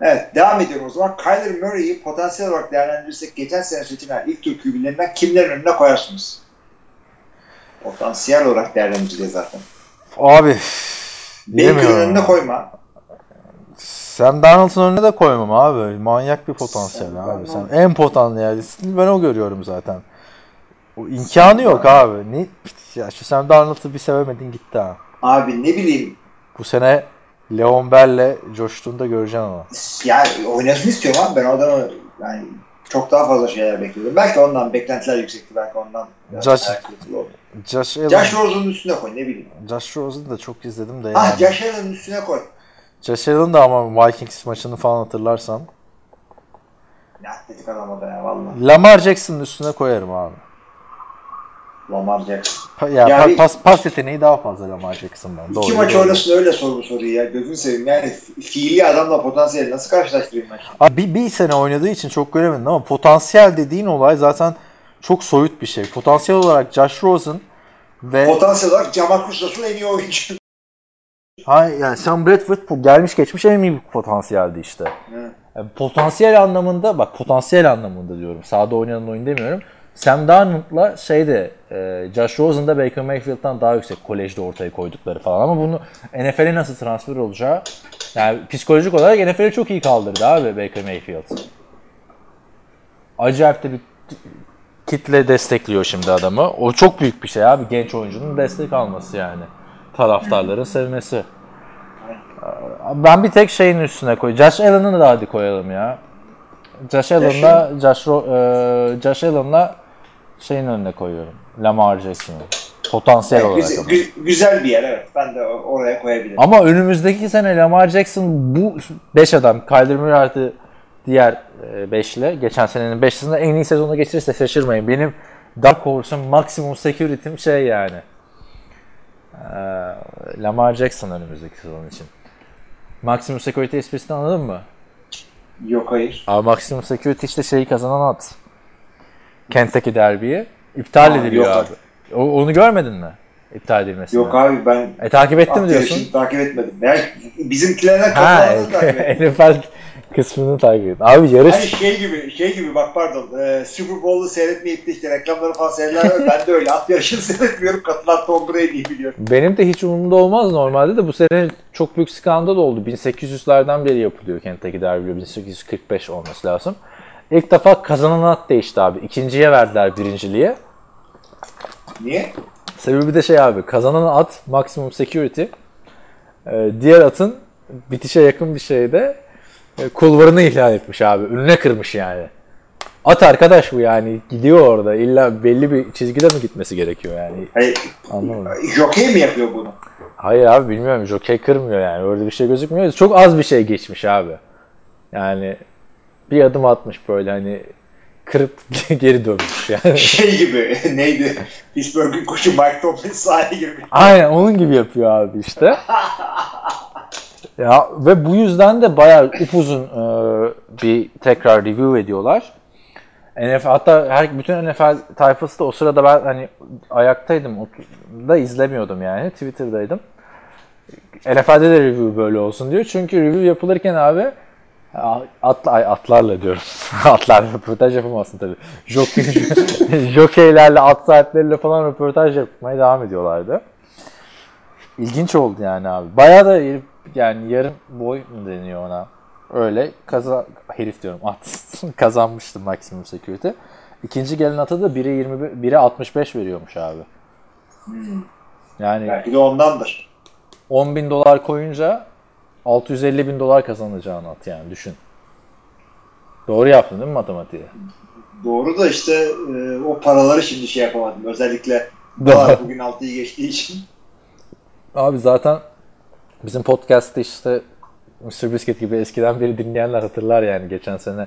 Evet devam ediyorum o zaman. Kyler Murray'i potansiyel olarak değerlendirirsek geçen sene seçilen ilk tur QB'lerinden kimlerin önüne koyarsınız? Potansiyel olarak değerlendireceğiz zaten. Abi Baker'ın önüne koyma. Sam Darnold'un önüne de koymam abi. Manyak bir potansiyel Sam abi. Sen en potansiyellisin. Ben o görüyorum zaten. O imkanı yok abi. Ne? Ya şu Sam Darnold'u bir sevemedin gitti ha. Abi ne bileyim Bu sene Leon Bell'le coştuğunda göreceksin ama. ya oynasın istiyorum abi ben o adamı yani çok daha fazla şeyler bekliyordum. Belki ondan beklentiler yüksekti belki ondan. Josh-. Josh Allen. Josh Rosen'ın üstüne koy ne bileyim. Josh Rosen'ı da çok izledim de yani. Ah Josh Allen'ın üstüne koy. Josh Allen da ama Vikings maçını falan hatırlarsan. Ne atletik adam o da ya valla. Lamar Jackson'ın üstüne koyarım abi. Lamar Jackson. Pa- ya, Ya pa- pas, pas yeteneği daha fazla Lamar Jackson'dan. Doğru. İki maç doğru. oynasın öyle sor bu soruyu ya. Gözünü seveyim. Yani fi- fiili adamla potansiyeli nasıl karşılaştırayım ben şimdi? Abi bir, bir sene oynadığı için çok göremedim ama potansiyel dediğin olay zaten çok soyut bir şey. Potansiyel olarak Josh Rosen ve Potansiyel olarak Jamarcus Russell en iyi oyuncu. ha, yani Sam Bradford bu gelmiş geçmiş en iyi bir potansiyeldi işte. Hı. Yani potansiyel anlamında bak potansiyel anlamında diyorum. Sahada oynanan oyun demiyorum. Sam Darnold'la şeyde e, Josh Rosen'da Baker Mayfield'dan daha yüksek kolejde ortaya koydukları falan ama bunu NFL'e nasıl transfer olacağı yani psikolojik olarak NFL'e çok iyi kaldırdı abi Baker Mayfield. Acayip de bir kitle destekliyor şimdi adamı. O çok büyük bir şey abi genç oyuncunun destek alması yani. Taraftarların sevmesi. Ben bir tek şeyin üstüne koy. Josh Allen'ı da hadi koyalım ya. Josh Allen'la Josh, Ro- e, Josh Allen'la şeyin önüne koyuyorum. Lamar Jackson'ı. Potansiyel olarak Güzel, ama. gü- güzel bir yer evet. Ben de oraya koyabilirim. Ama önümüzdeki sene Lamar Jackson bu 5 adam Kyler Murray artı diğer 5'le geçen senenin 5'sinde en iyi sezonu geçirirse şaşırmayın. Benim Dark Horse'um maksimum security'm şey yani. Ee, Lamar Jackson önümüzdeki sezon için. Maximum Security esprisini anladın mı? Yok hayır. Abi Maximum Security işte şeyi kazanan at. Kentucky derbiyi. iptal Aa, ediliyor yok abi. O- onu görmedin mi? İptal edilmesini. Yok abi ben E takip ettim diyorsun. yarışını takip etmedim. Yani bizimkilerden katılanları takip ettim. NFL kısmını takip et. Abi yarış Hani şey gibi, şey gibi bak pardon, e, Super Bowl'u seyretmeyip de işte reklamları falan seyrederler. ben de öyle at yarışını seyretmiyorum. Katılan Tom Brady'yi biliyorum. benim de hiç umurumda olmaz normalde de bu sene çok büyük skandal oldu. 1800'lerden beri yapılıyor Kentucky Derby. 1845 olması lazım. İlk defa kazanan at değişti abi. İkinciye verdiler birinciliğe. Niye? Sebebi de şey abi kazanan at maximum security. Ee, diğer atın bitişe yakın bir şeyde e, kulvarını ihlal etmiş abi. Önüne kırmış yani. At arkadaş bu yani. Gidiyor orada. İlla belli bir çizgide mi gitmesi gerekiyor yani? Hayır, Anlamadım. Jockey mi yapıyor bunu? Hayır abi bilmiyorum. Jockey kırmıyor yani. Orada bir şey gözükmüyor. Çok az bir şey geçmiş abi. Yani bir adım atmış böyle hani kırıp geri dönmüş yani. Şey gibi neydi? Pittsburgh'ın koçu Mike Tomlin sahaya girmiş. Aynen onun gibi yapıyor abi işte. ya ve bu yüzden de bayağı upuzun e, bir tekrar review ediyorlar. NFL hatta her bütün NFL tayfası da o sırada ben hani ayaktaydım da izlemiyordum yani Twitter'daydım. NFL'de de review böyle olsun diyor. Çünkü review yapılırken abi atla, ay, atlarla diyorum. Atlar röportaj yapamazsın tabii. Jockey, jokeylerle, at sahipleriyle falan röportaj yapmaya devam ediyorlardı. İlginç oldu yani abi. Bayağı da yani yarım boy mu deniyor ona? Öyle kaza herif diyorum at kazanmıştı Maximum Security. İkinci gelen atı da 1'e 20 1'e 65 veriyormuş abi. Yani Belki de ondandır. 10 bin dolar koyunca 650 bin dolar kazanacağını at yani düşün. Doğru yaptın değil mi matematiği? Doğru da işte e, o paraları şimdi şey yapamadım. Özellikle dolar bugün 6'yı geçtiği için. Abi zaten bizim podcast'te işte Mr. Biscuit gibi eskiden beri dinleyenler hatırlar yani geçen sene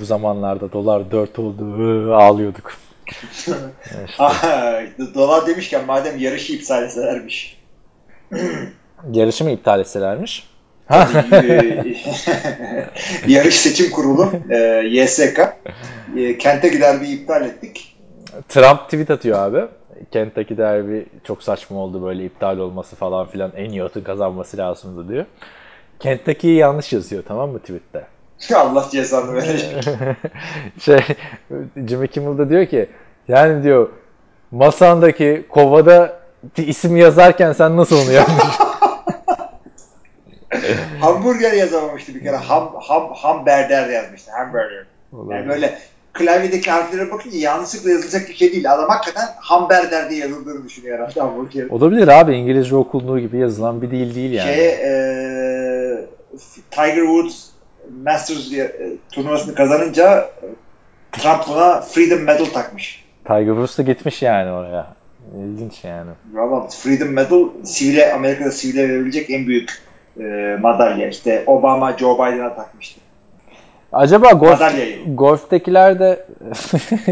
bu zamanlarda dolar 4 oldu ıı, ağlıyorduk. Aha, dolar demişken madem yarışı iptal etselermiş. Yarışı mı iptal etselermiş? Ha? E, Yarış seçim kurulu e, YSK e, Kent'e gider bir iptal ettik. Trump tweet atıyor abi. Kentucky Derby çok saçma oldu böyle iptal olması falan filan en iyi atın kazanması lazımdı diyor. Kentucky'yi yanlış yazıyor tamam mı tweette? Allah cezanı verecek. şey Jimmy Kimmel de diyor ki yani diyor masandaki kovada isim yazarken sen nasıl onu yanlış? Hamburger yazamamıştı bir kere. Ham, ham, hamburger yazmıştı. Hamburger. Yani böyle klavyedeki harflere bakınca yanlışlıkla yazılacak bir şey değil. Adam hakikaten hamburger diye yazıldığını düşünüyor herhalde hamburger. Olabilir abi İngilizce okunduğu gibi yazılan bir dil değil yani. Şey, e, Tiger Woods Masters e, turnuvasını kazanınca e, Trump buna Freedom Medal takmış. Tiger Woods da gitmiş yani oraya. İlginç yani. Valla Freedom Medal sivile, Amerika'da sivile verilecek en büyük e, madalya. İşte Obama Joe Biden'a takmıştı. Acaba golf, golftekiler de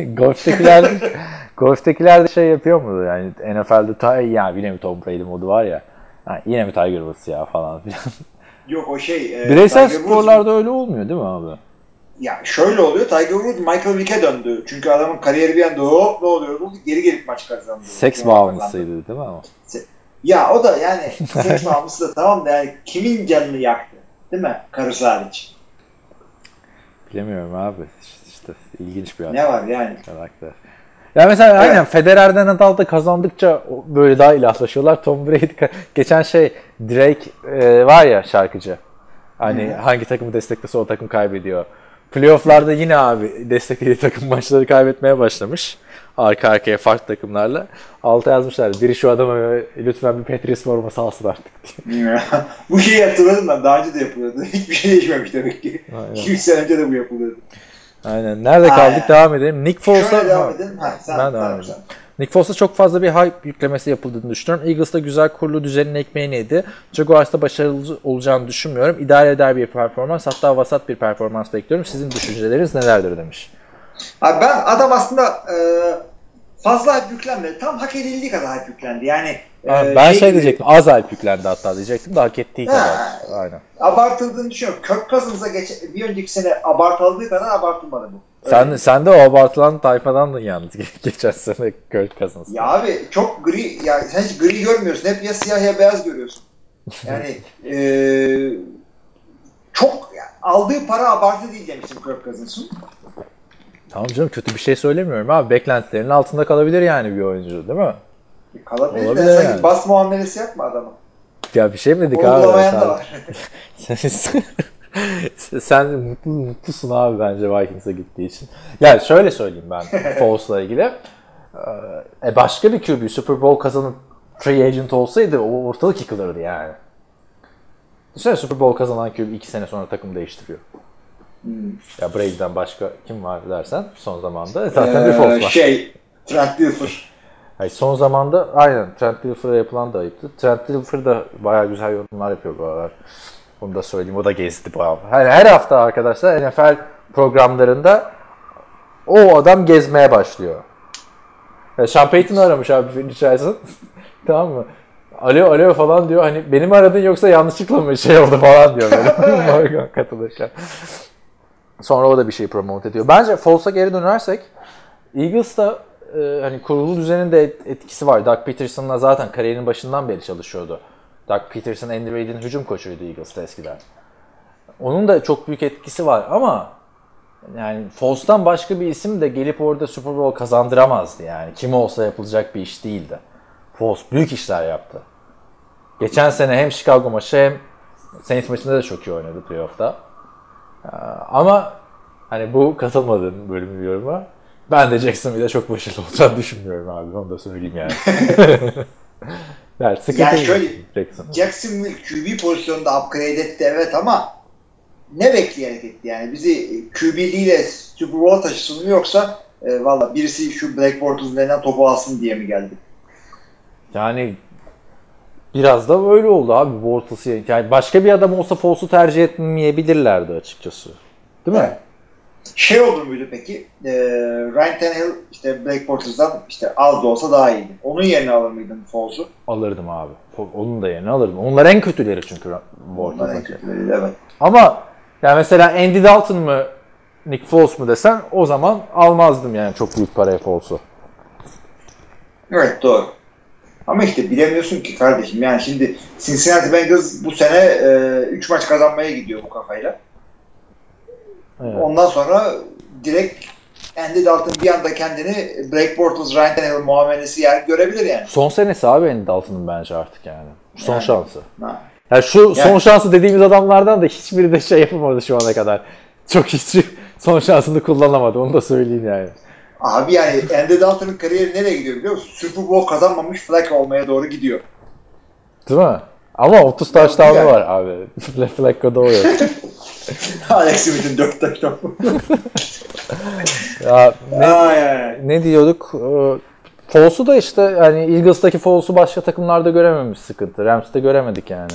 golftekiler de, golftekiler de şey yapıyor mu yani NFL'de ta, ya yine mi Tom Brady modu var ya ha, yine mi Tiger Woods ya falan filan. Yok o şey. e, Bireysel Tiger Woods- sporlarda öyle olmuyor değil mi abi? Ya şöyle oluyor. Tiger Woods Michael Vick'e döndü. Çünkü adamın kariyeri bir anda hop ne oluyordu? Geri gelip maç kazandı. Seks bağımlısıydı değil mi ama? Ya o da yani bağımlısı da tamam da yani kimin canını yaktı? Değil mi? Karısı hariç. Bilemiyorum abi. İşte, ilginç bir Ne var yani? karakter. Ya mesela Evet. aynen Federer'den Nadal da kazandıkça böyle daha ilahlaşıyorlar. Tom Brady geçen şey Drake e, var ya şarkıcı. Hani hangi takımı desteklese o takım kaybediyor. Playoff'larda yine abi desteklediği takım maçları kaybetmeye başlamış. Arka arkaya farklı takımlarla. Alta yazmışlar. Biri şu adama lütfen bir Patriots forması alsın artık diye. bu şeyi hatırladım ben. Daha önce de yapılıyordu. Hiçbir şey değişmemiş demek ki. Aynen. 200 sene önce de bu yapılıyordu. Aynen. Nerede kaldık? Aynen. Devam edelim. Nick Foles'a... Devam edin. Ha, sen, Ben devam edeyim. Nick Foles'a çok fazla bir hype yüklemesi yapıldığını düşünüyorum. Eagles'ta güzel kurulu düzenin ekmeğini yedi. Jaguars'ta başarılı olacağını düşünmüyorum. İdare eder bir performans hatta vasat bir performans bekliyorum. Sizin düşünceleriniz nelerdir demiş. Abi ben adam aslında e, fazla hype yüklenmedi. Tam hak edildiği kadar hype yüklendi. Yani e, Ha, ben şey, gibi, diyecektim. Az hype yüklendi hatta diyecektim de hak ettiği Ha. kadar. Aynen. Abartıldığını düşünüyorum. Kirk Cousins'a geç, bir önceki sene abartıldığı kadar abartılmadı bu. Öyle Sen, diyeyim. sen de o abartılan tayfadandın yalnız geçen sene Kurt Cousins. Ya abi çok gri, ya sen hiç gri görmüyorsun. Hep ya siyah ya beyaz görüyorsun. Yani eee çok yani aldığı para abartı değil demiştim Kirk Cousins'ın. Tamam canım kötü bir şey söylemiyorum abi. Beklentilerinin altında kalabilir yani bir oyuncu değil mi? Kalabilir Olabilir de yani. bas muamelesi yapma adama. Ya bir şey mi dedik abi? Uygulamayan da var. sen, mutlu, mutlusun abi bence Vikings'e gittiği için. Yani şöyle söyleyeyim ben Foles'la ilgili. Ee, E başka bir QB Super Bowl kazanıp free agent olsaydı o ortalık yıkılırdı yani. Düşünsene Super Bowl kazanan QB iki sene sonra takım değiştiriyor. Ya Brady'den başka kim var dersen son zamanda zaten bir Foles Ee, var. şey Trent Dilfer. Hayır, son zamanda aynen Trent Dilfer'a yapılan da ayıptı. Trent Dilfer da bayağı güzel yorumlar yapıyor bu aralar. Onu da söyleyeyim. O da gezdi bu hafta. Her, her hafta arkadaşlar NFL programlarında o adam gezmeye başlıyor. Ya Sean Payton'ı aramış abi Phil Richardson. tamam mı? Alo alo falan diyor. Hani benim aradın yoksa yanlışlıkla mı şey oldu falan diyor böyle. Katılırken. Sonra o da bir şey promote ediyor. Bence Foles'a geri dönersek Eagles'ta e, hani kurulu düzenin de et- etkisi var. Doug Peterson'la zaten kariyerinin başından beri çalışıyordu. Doug Peterson, Andy Reid'in hücum koçuydu Eagles'ta eskiden. Onun da çok büyük etkisi var ama yani Foles'tan başka bir isim de gelip orada Super Bowl kazandıramazdı yani. Kim olsa yapılacak bir iş değildi. Foles büyük işler yaptı. Geçen sene hem Chicago maçı hem Saints maçında da çok iyi oynadı playoff'ta. Ee, Ama hani bu katılmadığım bölümü yoruma. Ben de Jacksonville'de çok başarılı olacağını düşünmüyorum abi. Onu da söyleyeyim yani. yani sıkıntı Yani şöyle- Jackson. Jacksonville QB pozisyonunda upgrade etti evet ama ne bekleyerek etti yani bizi QB ile Super Bowl taşısın mı yoksa e, valla birisi şu Black Bortles'un elinden topu alsın diye mi geldi? Yani biraz da böyle oldu abi Bortles'ı. Yani başka bir adam olsa Foles'u tercih etmeyebilirlerdi açıkçası. Değil mi? Evet. Şey olur muydu peki? E, Ryan Tannehill işte Black Bortles'dan işte az da olsa daha iyiydi. Onun yerine alır mıydın Foles'u? Alırdım abi. Onun da yerine alırdım. Onlar en kötüleri çünkü Onlar en Bortles'ın. kötüleri, evet. Ama yani mesela Andy Dalton mı Nick Foles mu desen o zaman almazdım yani çok büyük paraya Foles'u. Evet doğru. Ama işte bilemiyorsun ki kardeşim. Yani şimdi Cincinnati Bengals bu sene 3 maç kazanmaya gidiyor bu kafayla. Evet. Ondan sonra direkt Andy Dalton bir anda kendini Blake Bortles, Ryan Tannehill muamelesi yer görebilir yani. Son senesi abi Andy Dalton'ın bence artık yani. Son Yani. şansı. Ha. Yani şu son Yani- şansı dediğimiz adamlardan da hiçbiri de şey yapamadı şu ana kadar. Çok hiç son şansını kullanamadı. Onu da söyleyeyim yani. Abi yani Andy Dalton'ın kariyeri nereye gidiyor biliyor musun? Super Bowl kazanmamış Flacco olmaya doğru gidiyor. Değil mi? Ama 30 touchdown'u güzel. var abi. Flacco'da o yok. Alex Smith'in 4 taştan. ya ne, Ay ne diyorduk? Ee, Foles'u da işte yani Eagles'taki Foles'u başka takımlarda görememiş sıkıntı. Rams'te göremedik yani.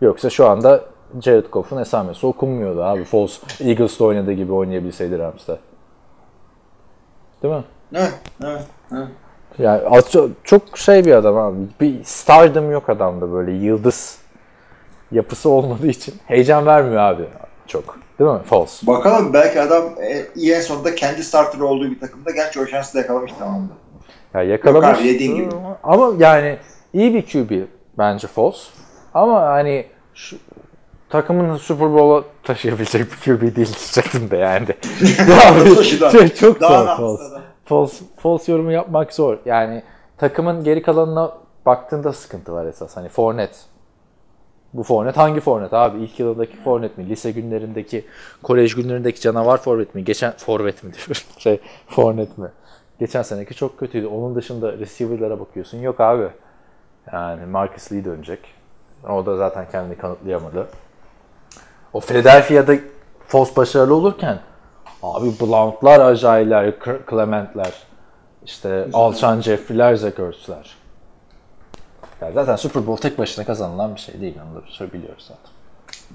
Yoksa şu anda Jared Goff'un esamesi okunmuyordu abi. Foles Eagles'ta oynadığı gibi oynayabilseydi Rams'te. Değil mi? Evet, evet, evet. Yani az- çok, çok şey bir adam abi. Bir stardom yok adamda böyle yıldız yapısı olmadığı için heyecan vermiyor abi çok. Değil mi? False. Bakalım belki adam e, en sonunda kendi starter olduğu bir takımda gerçi o şansı da yakalamış tamamdır. Ya yakalamış. Yok abi, dediğin gibi. Ama yani iyi bir QB bence False. Ama hani şu, takımın Super Bowl'a taşıyabilecek bir QB değil diyecektim de yani. Ya, Taşıdan. çok, Daha zor False. false, false yorumu yapmak zor. Yani takımın geri kalanına baktığında sıkıntı var esas. Hani Fournette. Bu Fournette hangi Fournette abi? İlk yılındaki Fournette mi? Lise günlerindeki, kolej günlerindeki canavar Forvet mi? Geçen Forvet mi diyorum. Şey, Fournette mi? Geçen seneki çok kötüydü. Onun dışında receiver'lara bakıyorsun. Yok abi. Yani Marcus Lee dönecek. O da zaten kendini kanıtlayamadı. O Philadelphia'da Foles başarılı olurken Abi Blount'lar, Ajay'ler, Clement'ler, işte Alshon Jeffrey'ler, Zach Ertz'ler. Yani zaten Super Bowl tek başına kazanılan bir şey değil. Onu da şöyle biliyoruz zaten.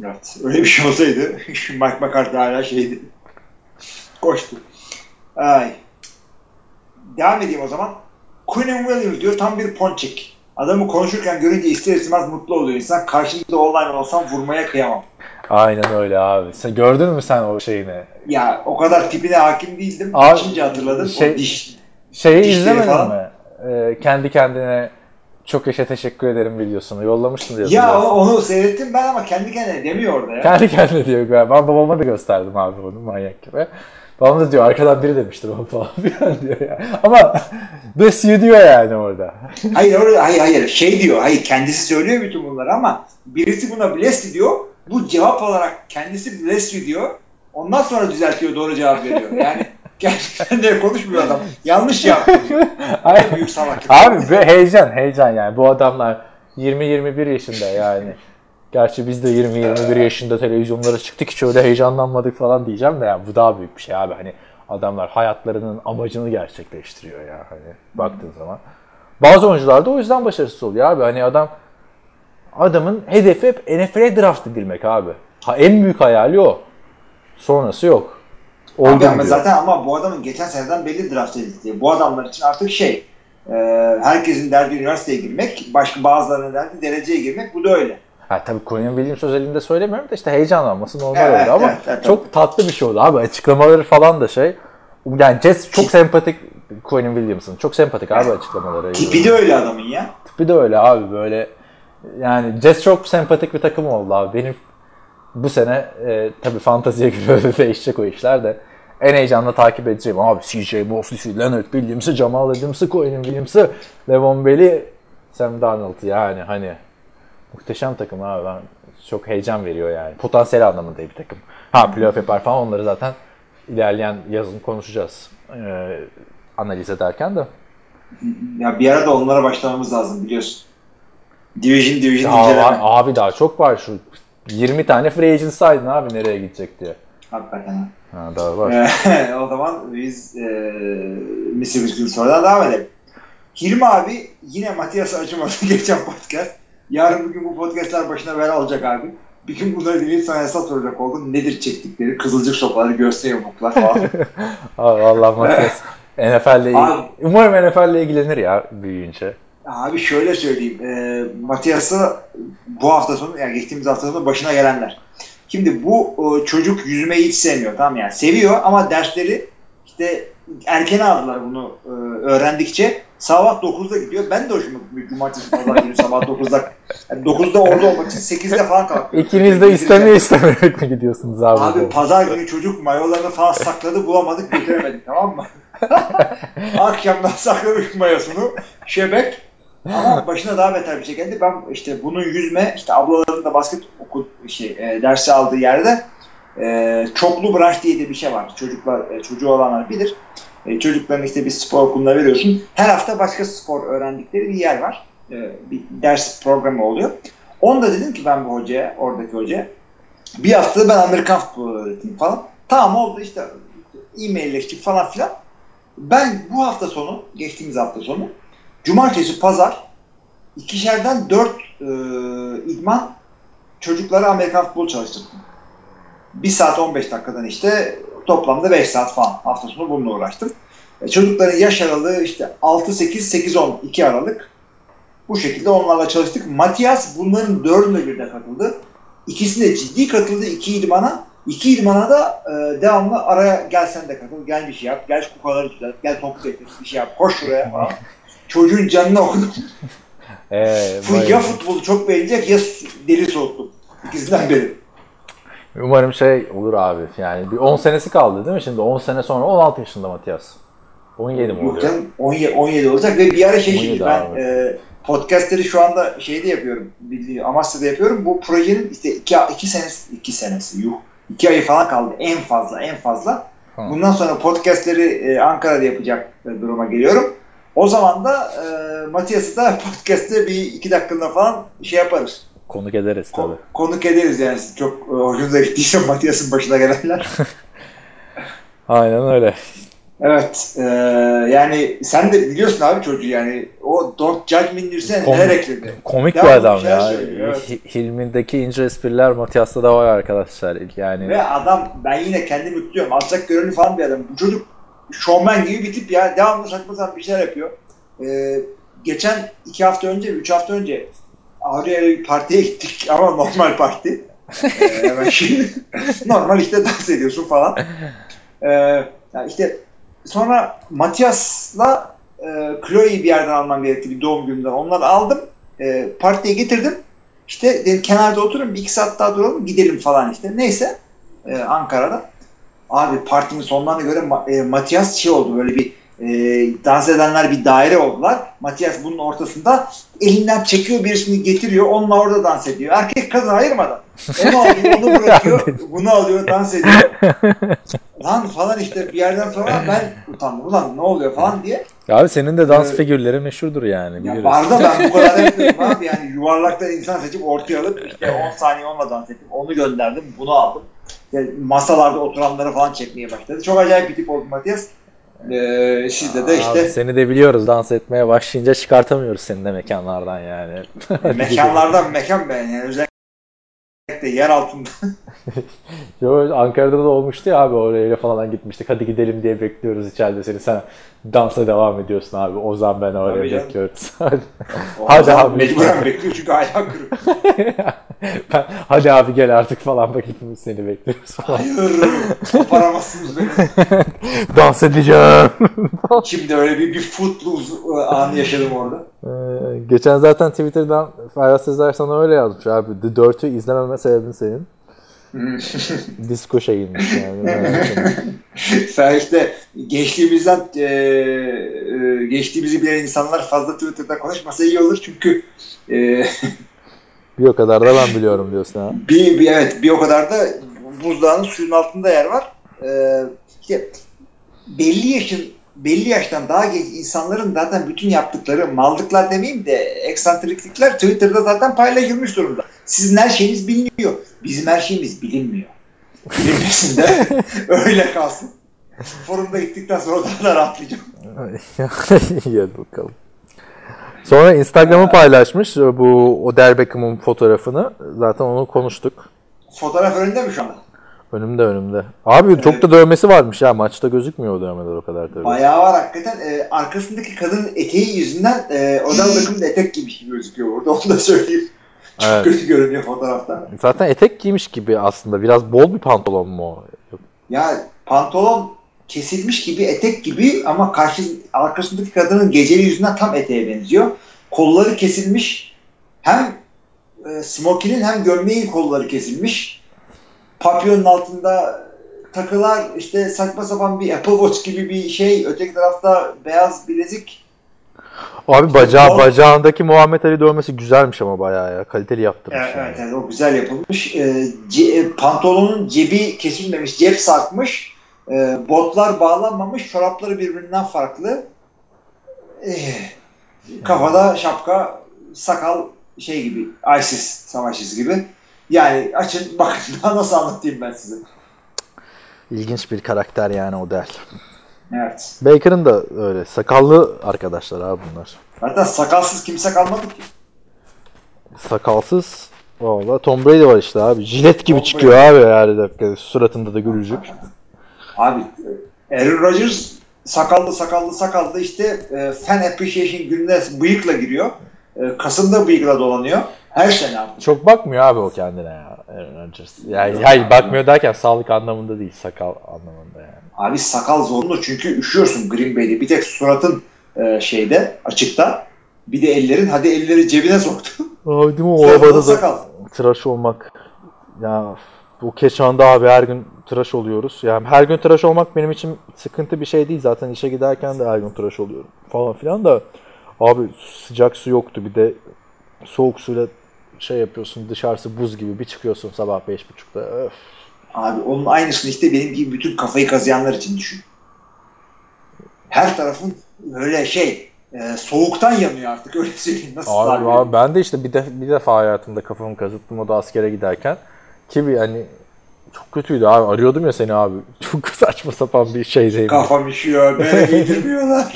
Evet. Öyle bir şey olsaydı şu Mike McCarthy hala şeydi. Koştu. Ay. Devam edeyim o zaman. Quinn Williams diyor tam bir ponçik. Adamı konuşurken görünce ister istemez mutlu oluyor insan. Karşımda online olsam vurmaya kıyamam. Aynen öyle abi. Sen gördün mü sen o şeyini? Ya o kadar tipine hakim değildim. Abi, hatırladım. şey- o diş. Şeyi izlemedin falan. mi? Ee, kendi kendine çok yaşa teşekkür ederim videosunu yollamıştın diye. Ya onu seyrettim ben ama kendi kendine demiyor orada ya. Kendi kendine diyor. Ben babama da gösterdim abi bunu manyak gibi. Babam da diyor arkadan biri demiştir onu falan filan diyor ya. Ama bless you diyor yani orada. Hayır, orada, hayır hayır şey diyor. Hayır kendisi söylüyor bütün bunları ama birisi buna bless diyor. Bu cevap olarak kendisi bless you diyor. Ondan sonra düzeltiyor doğru cevap veriyor. Yani kendi kendine konuşmuyor adam. Yanlış yaptı. Ay- Büyük salak. Abi be heyecan heyecan yani bu adamlar 20-21 yaşında yani. Gerçi biz de 20-21 yaşında televizyonlara çıktık hiç öyle heyecanlanmadık falan diyeceğim de yani bu daha büyük bir şey abi. Hani adamlar hayatlarının amacını gerçekleştiriyor ya hani baktığın zaman. Bazı oyuncular da o yüzden başarısız oluyor abi. Hani adam adamın hedefi hep NFL'e draft edilmek abi. Ha, en büyük hayali o. Sonrası yok. Abi ama diyor. zaten ama bu adamın geçen seneden belli draft edildiği. Bu adamlar için artık şey e, herkesin derdi üniversiteye girmek, başka bazılarının derdi dereceye girmek. Bu da öyle. Ha tabii Colin Williams özelinde söylemiyorum da işte heyecanlanması normal Evet, oldu ama evet, evet, çok tatlı bir şey oldu abi. Açıklamaları falan da şey. Yani Jets çok sempatik Colin Williams'ın. Çok sempatik abi açıklamaları. Tipi de öyle adamın ya. Tipi de öyle abi böyle. Yani Jets çok sempatik bir takım oldu abi. Benim bu sene e, tabii fanteziye göre değişecek o işler de en heyecanla takip edeceğim. Abi CJ Mosley'si, Leonard Williams'ı, Jamal Adams'ı, Colin Williams'ı, Levon Bell'i, Sam Darnold yani hani muhteşem takım abi. Ben çok heyecan veriyor yani. Potansiyel anlamında bir takım. Ha playoff yapar falan onları zaten ilerleyen yazın konuşacağız. Ee, analiz ederken de. Ya bir ara da onlara başlamamız lazım biliyorsun. Division division Aa, inceleme. abi daha çok var şu 20 tane free agent saydın abi nereye gidecek diye. Hakikaten. Ha, daha var. O zaman biz e, Mr. Whiskey'in sorudan devam edelim. Hilmi abi yine Matias'a acımadı geçen podcast. Yarın bugün bu podcastlar başına bela olacak abi. Bir gün bunları dinleyip sana hesap soracak oldum. Nedir çektikleri? Kızılcık sopaları, göğüste yumruklar falan. Abi Allah Matias. NFL'le umarım NFL'le ilgilenir ya büyüyünce. Abi şöyle söyleyeyim. E, Matias'a bu hafta sonu, yani geçtiğimiz hafta sonu başına gelenler. Şimdi bu e, çocuk yüzmeyi hiç sevmiyor tamam yani. Seviyor ama dersleri işte erken aldılar bunu e, öğrendikçe. Sabah 9'da gidiyor. Ben de hoşuma gitmiyor. Cumartesi pazar günü sabah 9'da. Yani 9'da orada olmak için 8'de falan kalkıyor. İkiniz de istemeye istemeyerek mi gidiyorsunuz abi? Abi pazar günü çocuk mayolarını falan sakladı bulamadık götüremedik tamam mı? Akşamdan saklamış mayosunu şebek ama başına daha beter bir şey geldi. Ben işte bunun yüzme işte ablaların da basket okul şey e, dersi aldığı yerde e, çoklu branş diye de bir şey var. Çocuklar e, çocuğu olanlar bilir. E, çocukların işte bir spor okuluna veriyorsun. Her hafta başka spor öğrendikleri bir yer var. E, bir ders programı oluyor. Onda dedim ki ben bu hocaya, oradaki hocaya bir haftada ben Amerikan futbolu öğreteyim falan. Tamam oldu işte e-mailleştik falan filan. Ben bu hafta sonu, geçtiğimiz hafta sonu cumartesi, pazar ikişerden dört e, idman çocuklara Amerikan futbolu çalıştırdım. Bir saat 15 dakikadan işte toplamda 5 saat falan hafta sonu bununla uğraştım. E, çocukların yaş aralığı işte 6-8, 8-10, 2 aralık. Bu şekilde onlarla çalıştık. Matias bunların dördüne birden katıldı. İkisine ciddi katıldı iki idmana. İki idmana da e, devamlı araya gel sen de katıl, gel bir şey yap, gel şu kupaları düzelt, gel topu getir, bir şey yap, koş şuraya falan. Çocuğun canına okudum. Ee, ya futbolu çok beğenecek ya deli soğuttum. İkisinden biri. Umarım şey olur abi. Yani bir 10 senesi kaldı değil mi şimdi? 10 sene sonra 16 yaşında Matias. 17 mi Yok oluyor? canım 17, 17 olacak ve bir ara şey 17 şimdi ben abi. e, podcastleri şu anda şeyde yapıyorum. Amasya'da yapıyorum. Bu projenin işte iki, iki senesi, iki senesi yuh. iki ayı falan kaldı en fazla en fazla. Hı. Bundan sonra podcastleri e, Ankara'da yapacak duruma geliyorum. O zaman da e, Matias'ı da podcast'te bir iki dakikalığına falan şey yaparız. Konuk ederiz tabii. Ko- konuk ederiz yani. Çok e, hoşunuza gittiyse Matias'ın başına gelenler. Aynen öyle. Evet. e, yani sen de biliyorsun abi çocuğu yani. O Don't Judge Me News'e Komik- neler ekledi. Komik Devamlı bir adam şeyler ya. söylüyor, evet. Hi- Hilmi'ndeki ince espriler Matias'ta da var arkadaşlar. Yani Ve adam ben yine kendimi tutuyorum. Alçak gönüllü falan bir adam. Bu çocuk şovmen gibi bir tip ya. Devamlı saçma sapan bir şeyler yapıyor. Ee, geçen iki hafta önce, üç hafta önce Avrupa'ya bir partiye gittik ama normal parti. Ee, şimdi normal işte dans ediyorsun falan. Ee, yani işte sonra Matias'la e, Chloe'yi bir yerden almam gerekti bir doğum gününden. Onları aldım. E, partiye getirdim. İşte dedim kenarda oturun bir iki saat daha duralım gidelim falan işte. Neyse e, Ankara'da. Abi partinin sonlarına göre e, Matias şey oldu böyle bir e, dans edenler bir daire oldular. Matias bunun ortasında elinden çekiyor birisini getiriyor. Onunla orada dans ediyor. Erkek kadın ayırmadan. Onu alıyor, onu bırakıyor. bunu alıyor, dans ediyor. Lan falan işte bir yerden sonra ben utandım. Ulan ne oluyor falan diye. Abi senin de dans Evet. figürleri meşhurdur yani. Ya biliyoruz. barda ben bu kadar yapıyorum abi. Yani yuvarlakta insan seçip ortaya alıp işte 10 saniye onunla dans ettim. Onu gönderdim. Bunu aldım. İşte masalarda oturanları falan çekmeye başladı. Çok acayip bir tip oldu Matias. Ee, sizde de Abi işte seni de biliyoruz dans etmeye başlayınca çıkartamıyoruz seni de mekanlardan yani. mekanlardan mekan ben yani özellikle yer altında. Yo, Ankara'da da olmuştu ya abi oraya falan gitmiştik. Hadi gidelim diye bekliyoruz içeride seni. Sen dansa devam ediyorsun abi. Ozan ben oraya bekliyoruz. Hadi. O Hadi zaman abi. Mecburen bekliyor çünkü ayağı kırık. Ben, hadi abi gel artık falan bak hepimiz seni bekliyoruz falan. Hayır. Koparamazsınız beni. Dans edeceğim. Şimdi öyle bir, bir footloose anı yaşadım orada. Ee, geçen zaten Twitter'dan Ferhat Sezer sana öyle yazmış abi. The Dirt'ü izlememe sebebin senin. Disco şeyinmiş yani. merak etme. Sen işte geçtiğimizden e, e, geçtiğimizi bilen insanlar fazla Twitter'da konuşmasa iyi olur çünkü e, bir o kadar da ben biliyorum diyorsun ha. bir, bir evet bir o kadar da buzdağının suyun altında yer var. E, işte belli yaşın belli yaştan daha genç insanların zaten bütün yaptıkları mallıklar demeyeyim de eksantriklikler Twitter'da zaten paylaşılmış durumda. Sizin her şeyiniz biliniyor. Bizim her şeyimiz bilinmiyor. Bilinmesin de öyle kalsın. Forumda gittikten sonra daha da rahatlayacağım. İyi hadi bakalım. Sonra Instagram'ı paylaşmış bu Odell Beckham'ın fotoğrafını. Zaten onu konuştuk. Fotoğraf önünde mi şu anda? Önümde önümde. Abi çok da dövmesi varmış ya. Maçta gözükmüyor o dövmeler o kadar tabii. Bayağı var hakikaten. Ee, arkasındaki kadının eteği yüzünden e, Odell Beckham'ın etek gibi gözüküyor orada. Onu da söyleyeyim. Çok Evet. kötü görünüyor fotoğrafta. Zaten etek giymiş gibi aslında. Biraz bol bir pantolon mu o? Ya pantolon kesilmiş gibi etek gibi ama karşı arkasındaki kadının geceli yüzünden tam eteğe benziyor. Kolları kesilmiş. Hem e, smokinin hem gömleğin kolları kesilmiş. Papyonun altında takılar işte saçma sapan bir Apple Watch gibi bir şey. Öteki tarafta beyaz bilezik. Abi bacağı, bacağındaki Muhammed Ali dövmesi güzelmiş ama bayağı ya. Kaliteli yaptırmış. Evet, yani. evet, evet, o güzel yapılmış. E, ce- pantolonun cebi kesilmemiş, cep sarkmış. E, botlar bağlanmamış, çorapları birbirinden farklı. E, kafada şapka, sakal şey gibi, ISIS savaşçısı gibi. Yani açın bakın daha nasıl anlatayım ben size. İlginç bir karakter yani Odell. Evet. Baker'ın da öyle. Sakallı arkadaşlar abi bunlar. Zaten sakalsız kimse kalmadı ki. Sakalsız Valla Tom Brady var işte abi. Jilet gibi Tom çıkıyor abi her dakika. Suratında da gülücük. Abi Aaron Rodgers sakallı sakallı sakallı işte e, fan appreciation gününe bıyıkla giriyor. E, Kasım'da bıyıkla dolanıyor. Her sene abi. Çok bakmıyor abi o kendine ya. Aaron Rodgers. Yani, hayır bakmıyor derken sağlık anlamında değil. Sakal anlamında yani. Abi sakal zorunlu çünkü üşüyorsun Green Bay'de. Bir tek suratın e, şeyde açıkta. Bir de ellerin. Hadi elleri cebine soktu. Abi değil mi o havada da sakal. tıraş olmak. Ya bu Keşan'da abi her gün tıraş oluyoruz. Yani her gün tıraş olmak benim için sıkıntı bir şey değil. Zaten işe giderken de her gün tıraş oluyorum falan filan da. Abi sıcak su yoktu bir de soğuk suyla şey yapıyorsun dışarısı buz gibi bir çıkıyorsun sabah 5.30'da. Öf. Abi onun aynısını işte benim gibi bütün kafayı kazıyanlar için düşün. Her tarafın böyle şey e, soğuktan yanıyor artık öyle söyleyeyim. Nasıl Abi, tabir abi ben de işte bir, de, bir defa hayatımda kafamı kazıttım o da askere giderken. Ki bir hani çok kötüydü abi. Arıyordum ya seni abi. Çok saçma sapan bir şeydeyim. Kafam üşüyor. Böyle giydirmiyorlar.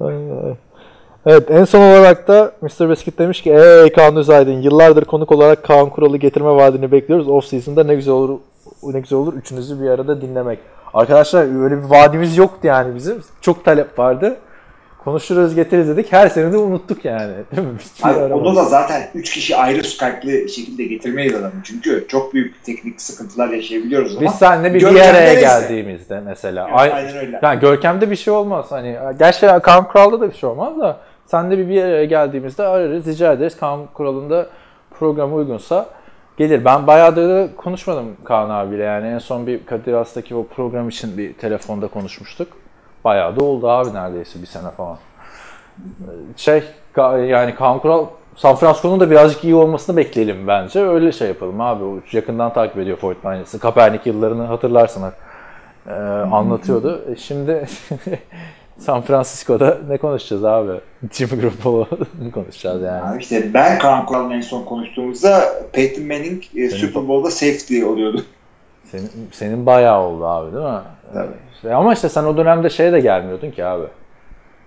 Ay, ay. Evet en son olarak da Mr. Biscuit demiş ki eee Kaan Özaydın yıllardır konuk olarak Kaan Kural'ı getirme vaadini bekliyoruz. Off season'da ne güzel olur ne güzel olur üçünüzü bir arada dinlemek. Arkadaşlar öyle bir vaadimiz yoktu yani bizim. Çok talep vardı. Konuşuruz getiririz dedik. Her sene de unuttuk yani. Değil mi? Hiçbir Abi onu da zaten 3 kişi ayrı Skype'lı şekilde getirmeyiz adamı. Çünkü çok büyük teknik sıkıntılar yaşayabiliyoruz ama. Biz seninle bir, bir araya geldiğimizde mesela. Ay- aynen öyle. Yani Görkem'de bir şey olmaz. Hani gerçi Kaan Kural'da da bir şey olmaz da sen de bir, bir araya geldiğimizde ararız, rica ederiz. Kaan Kural'ın da programı uygunsa gelir. Ben bayağı da konuşmadım Kaan abiyle yani. En son bir Kadir Has'taki o program için bir telefonda konuşmuştuk. Bayağı da oldu abi neredeyse bir sene falan. Şey yani Kaan Kural San Francisco'nun da birazcık iyi olmasını bekleyelim bence. Öyle şey yapalım abi. O yakından takip ediyor Fortnite'sı. Kaepernick yıllarını hatırlarsın. Ee, anlatıyordu. E şimdi San Francisco'da ne konuşacağız abi? Jimmy Garoppolo'nu konuşacağız yani. Abi işte ben Kaan Kural'la en son konuştuğumuzda Peyton Manning e, Super Bowl'da safety oluyordu. Senin, senin bayağı oldu abi değil mi? Tabii. İşte ama işte sen o dönemde şeye de gelmiyordun ki abi.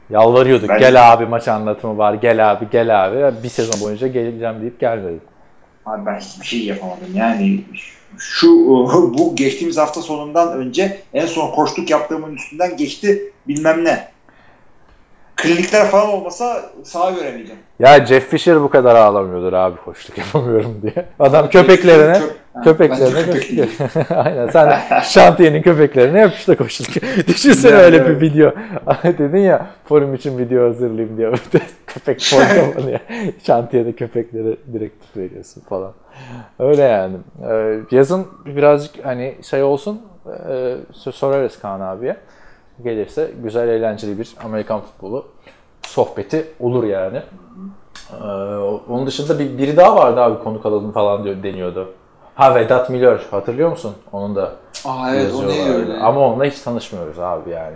Yalvarıyorduk. Ben- Gel abi maç anlatımı var. Gel abi gel abi. Bir sezon boyunca geleceğim deyip gelmedin. Abi ben hiçbir şey yapamadım. Yani şu bu geçtiğimiz hafta sonundan önce en son koştuk yaptığımın üstünden geçti bilmem ne. Klinikler falan olmasa sağa göremeyeceğim. Ya Jeff Fisher bu kadar ağlamıyordur abi koştuk yapamıyorum diye. Adam köpeklerine köpeklerine köpek. Aynen sen şantiyenin köpeklerine yapış da koştuk. Düşünsene öyle evet. bir video. Dedin ya forum için video hazırlayayım diye. Köpek forum ya. Şantiyede köpeklere direktif veriyorsun falan. Öyle yani. Ee, yazın birazcık hani şey olsun e, sorarız Kaan abiye. Gelirse güzel eğlenceli bir Amerikan futbolu sohbeti olur yani. Ee, onun dışında bir, biri daha vardı abi konuk alalım falan diyor, deniyordu. Ha Vedat Milor hatırlıyor musun? Onun da Aa evet o ne öyle. Ama onunla hiç tanışmıyoruz abi yani.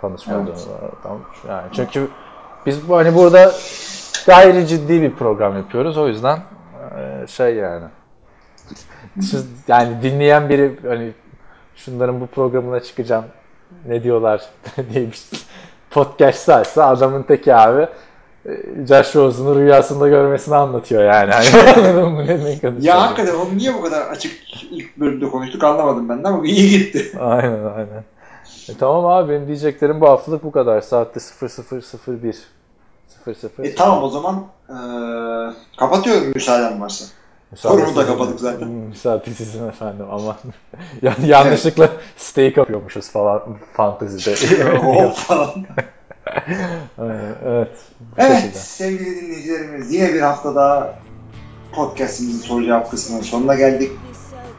Tanışmadığımız adam. Yani çünkü biz hani burada gayri ciddi bir program yapıyoruz. O yüzden e, şey yani. Siz, yani dinleyen biri hani şunların bu programına çıkacağım ne diyorlar diye bir podcast saysa adamın teki abi e, Josh Rosen'ı rüyasında görmesini anlatıyor yani. Hani? Ya hakikaten onu niye bu kadar açık ilk bölümde konuştuk anlamadım ben de ama iyi gitti. Aynen aynen. E, tamam abi benim diyeceklerim bu haftalık bu kadar. Saatte 0001. 00. E tamam o zaman eee kapatıyorum müsaaden varsa. Forumu da kapadık zaten. Hmm, Müsaade sizin efendim ama ya, yanlışlıkla steak yapıyormuşuz falan fantezide. Hop falan. Evet. Evet şekilde. sevgili dinleyicilerimiz yine bir hafta daha podcastimizin soru cevap kısmının sonuna geldik.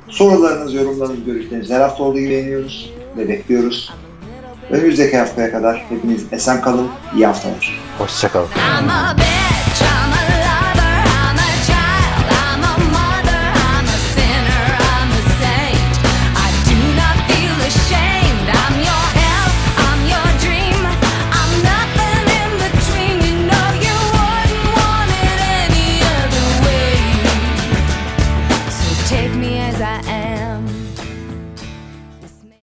Sorularınız, yorumlarınız, görüşleriniz her hafta olduğu gibi beğeniyoruz ve bekliyoruz. Önümüzdeki haftaya kadar hepiniz esen kalın, iyi haftalar. Hoşçakalın.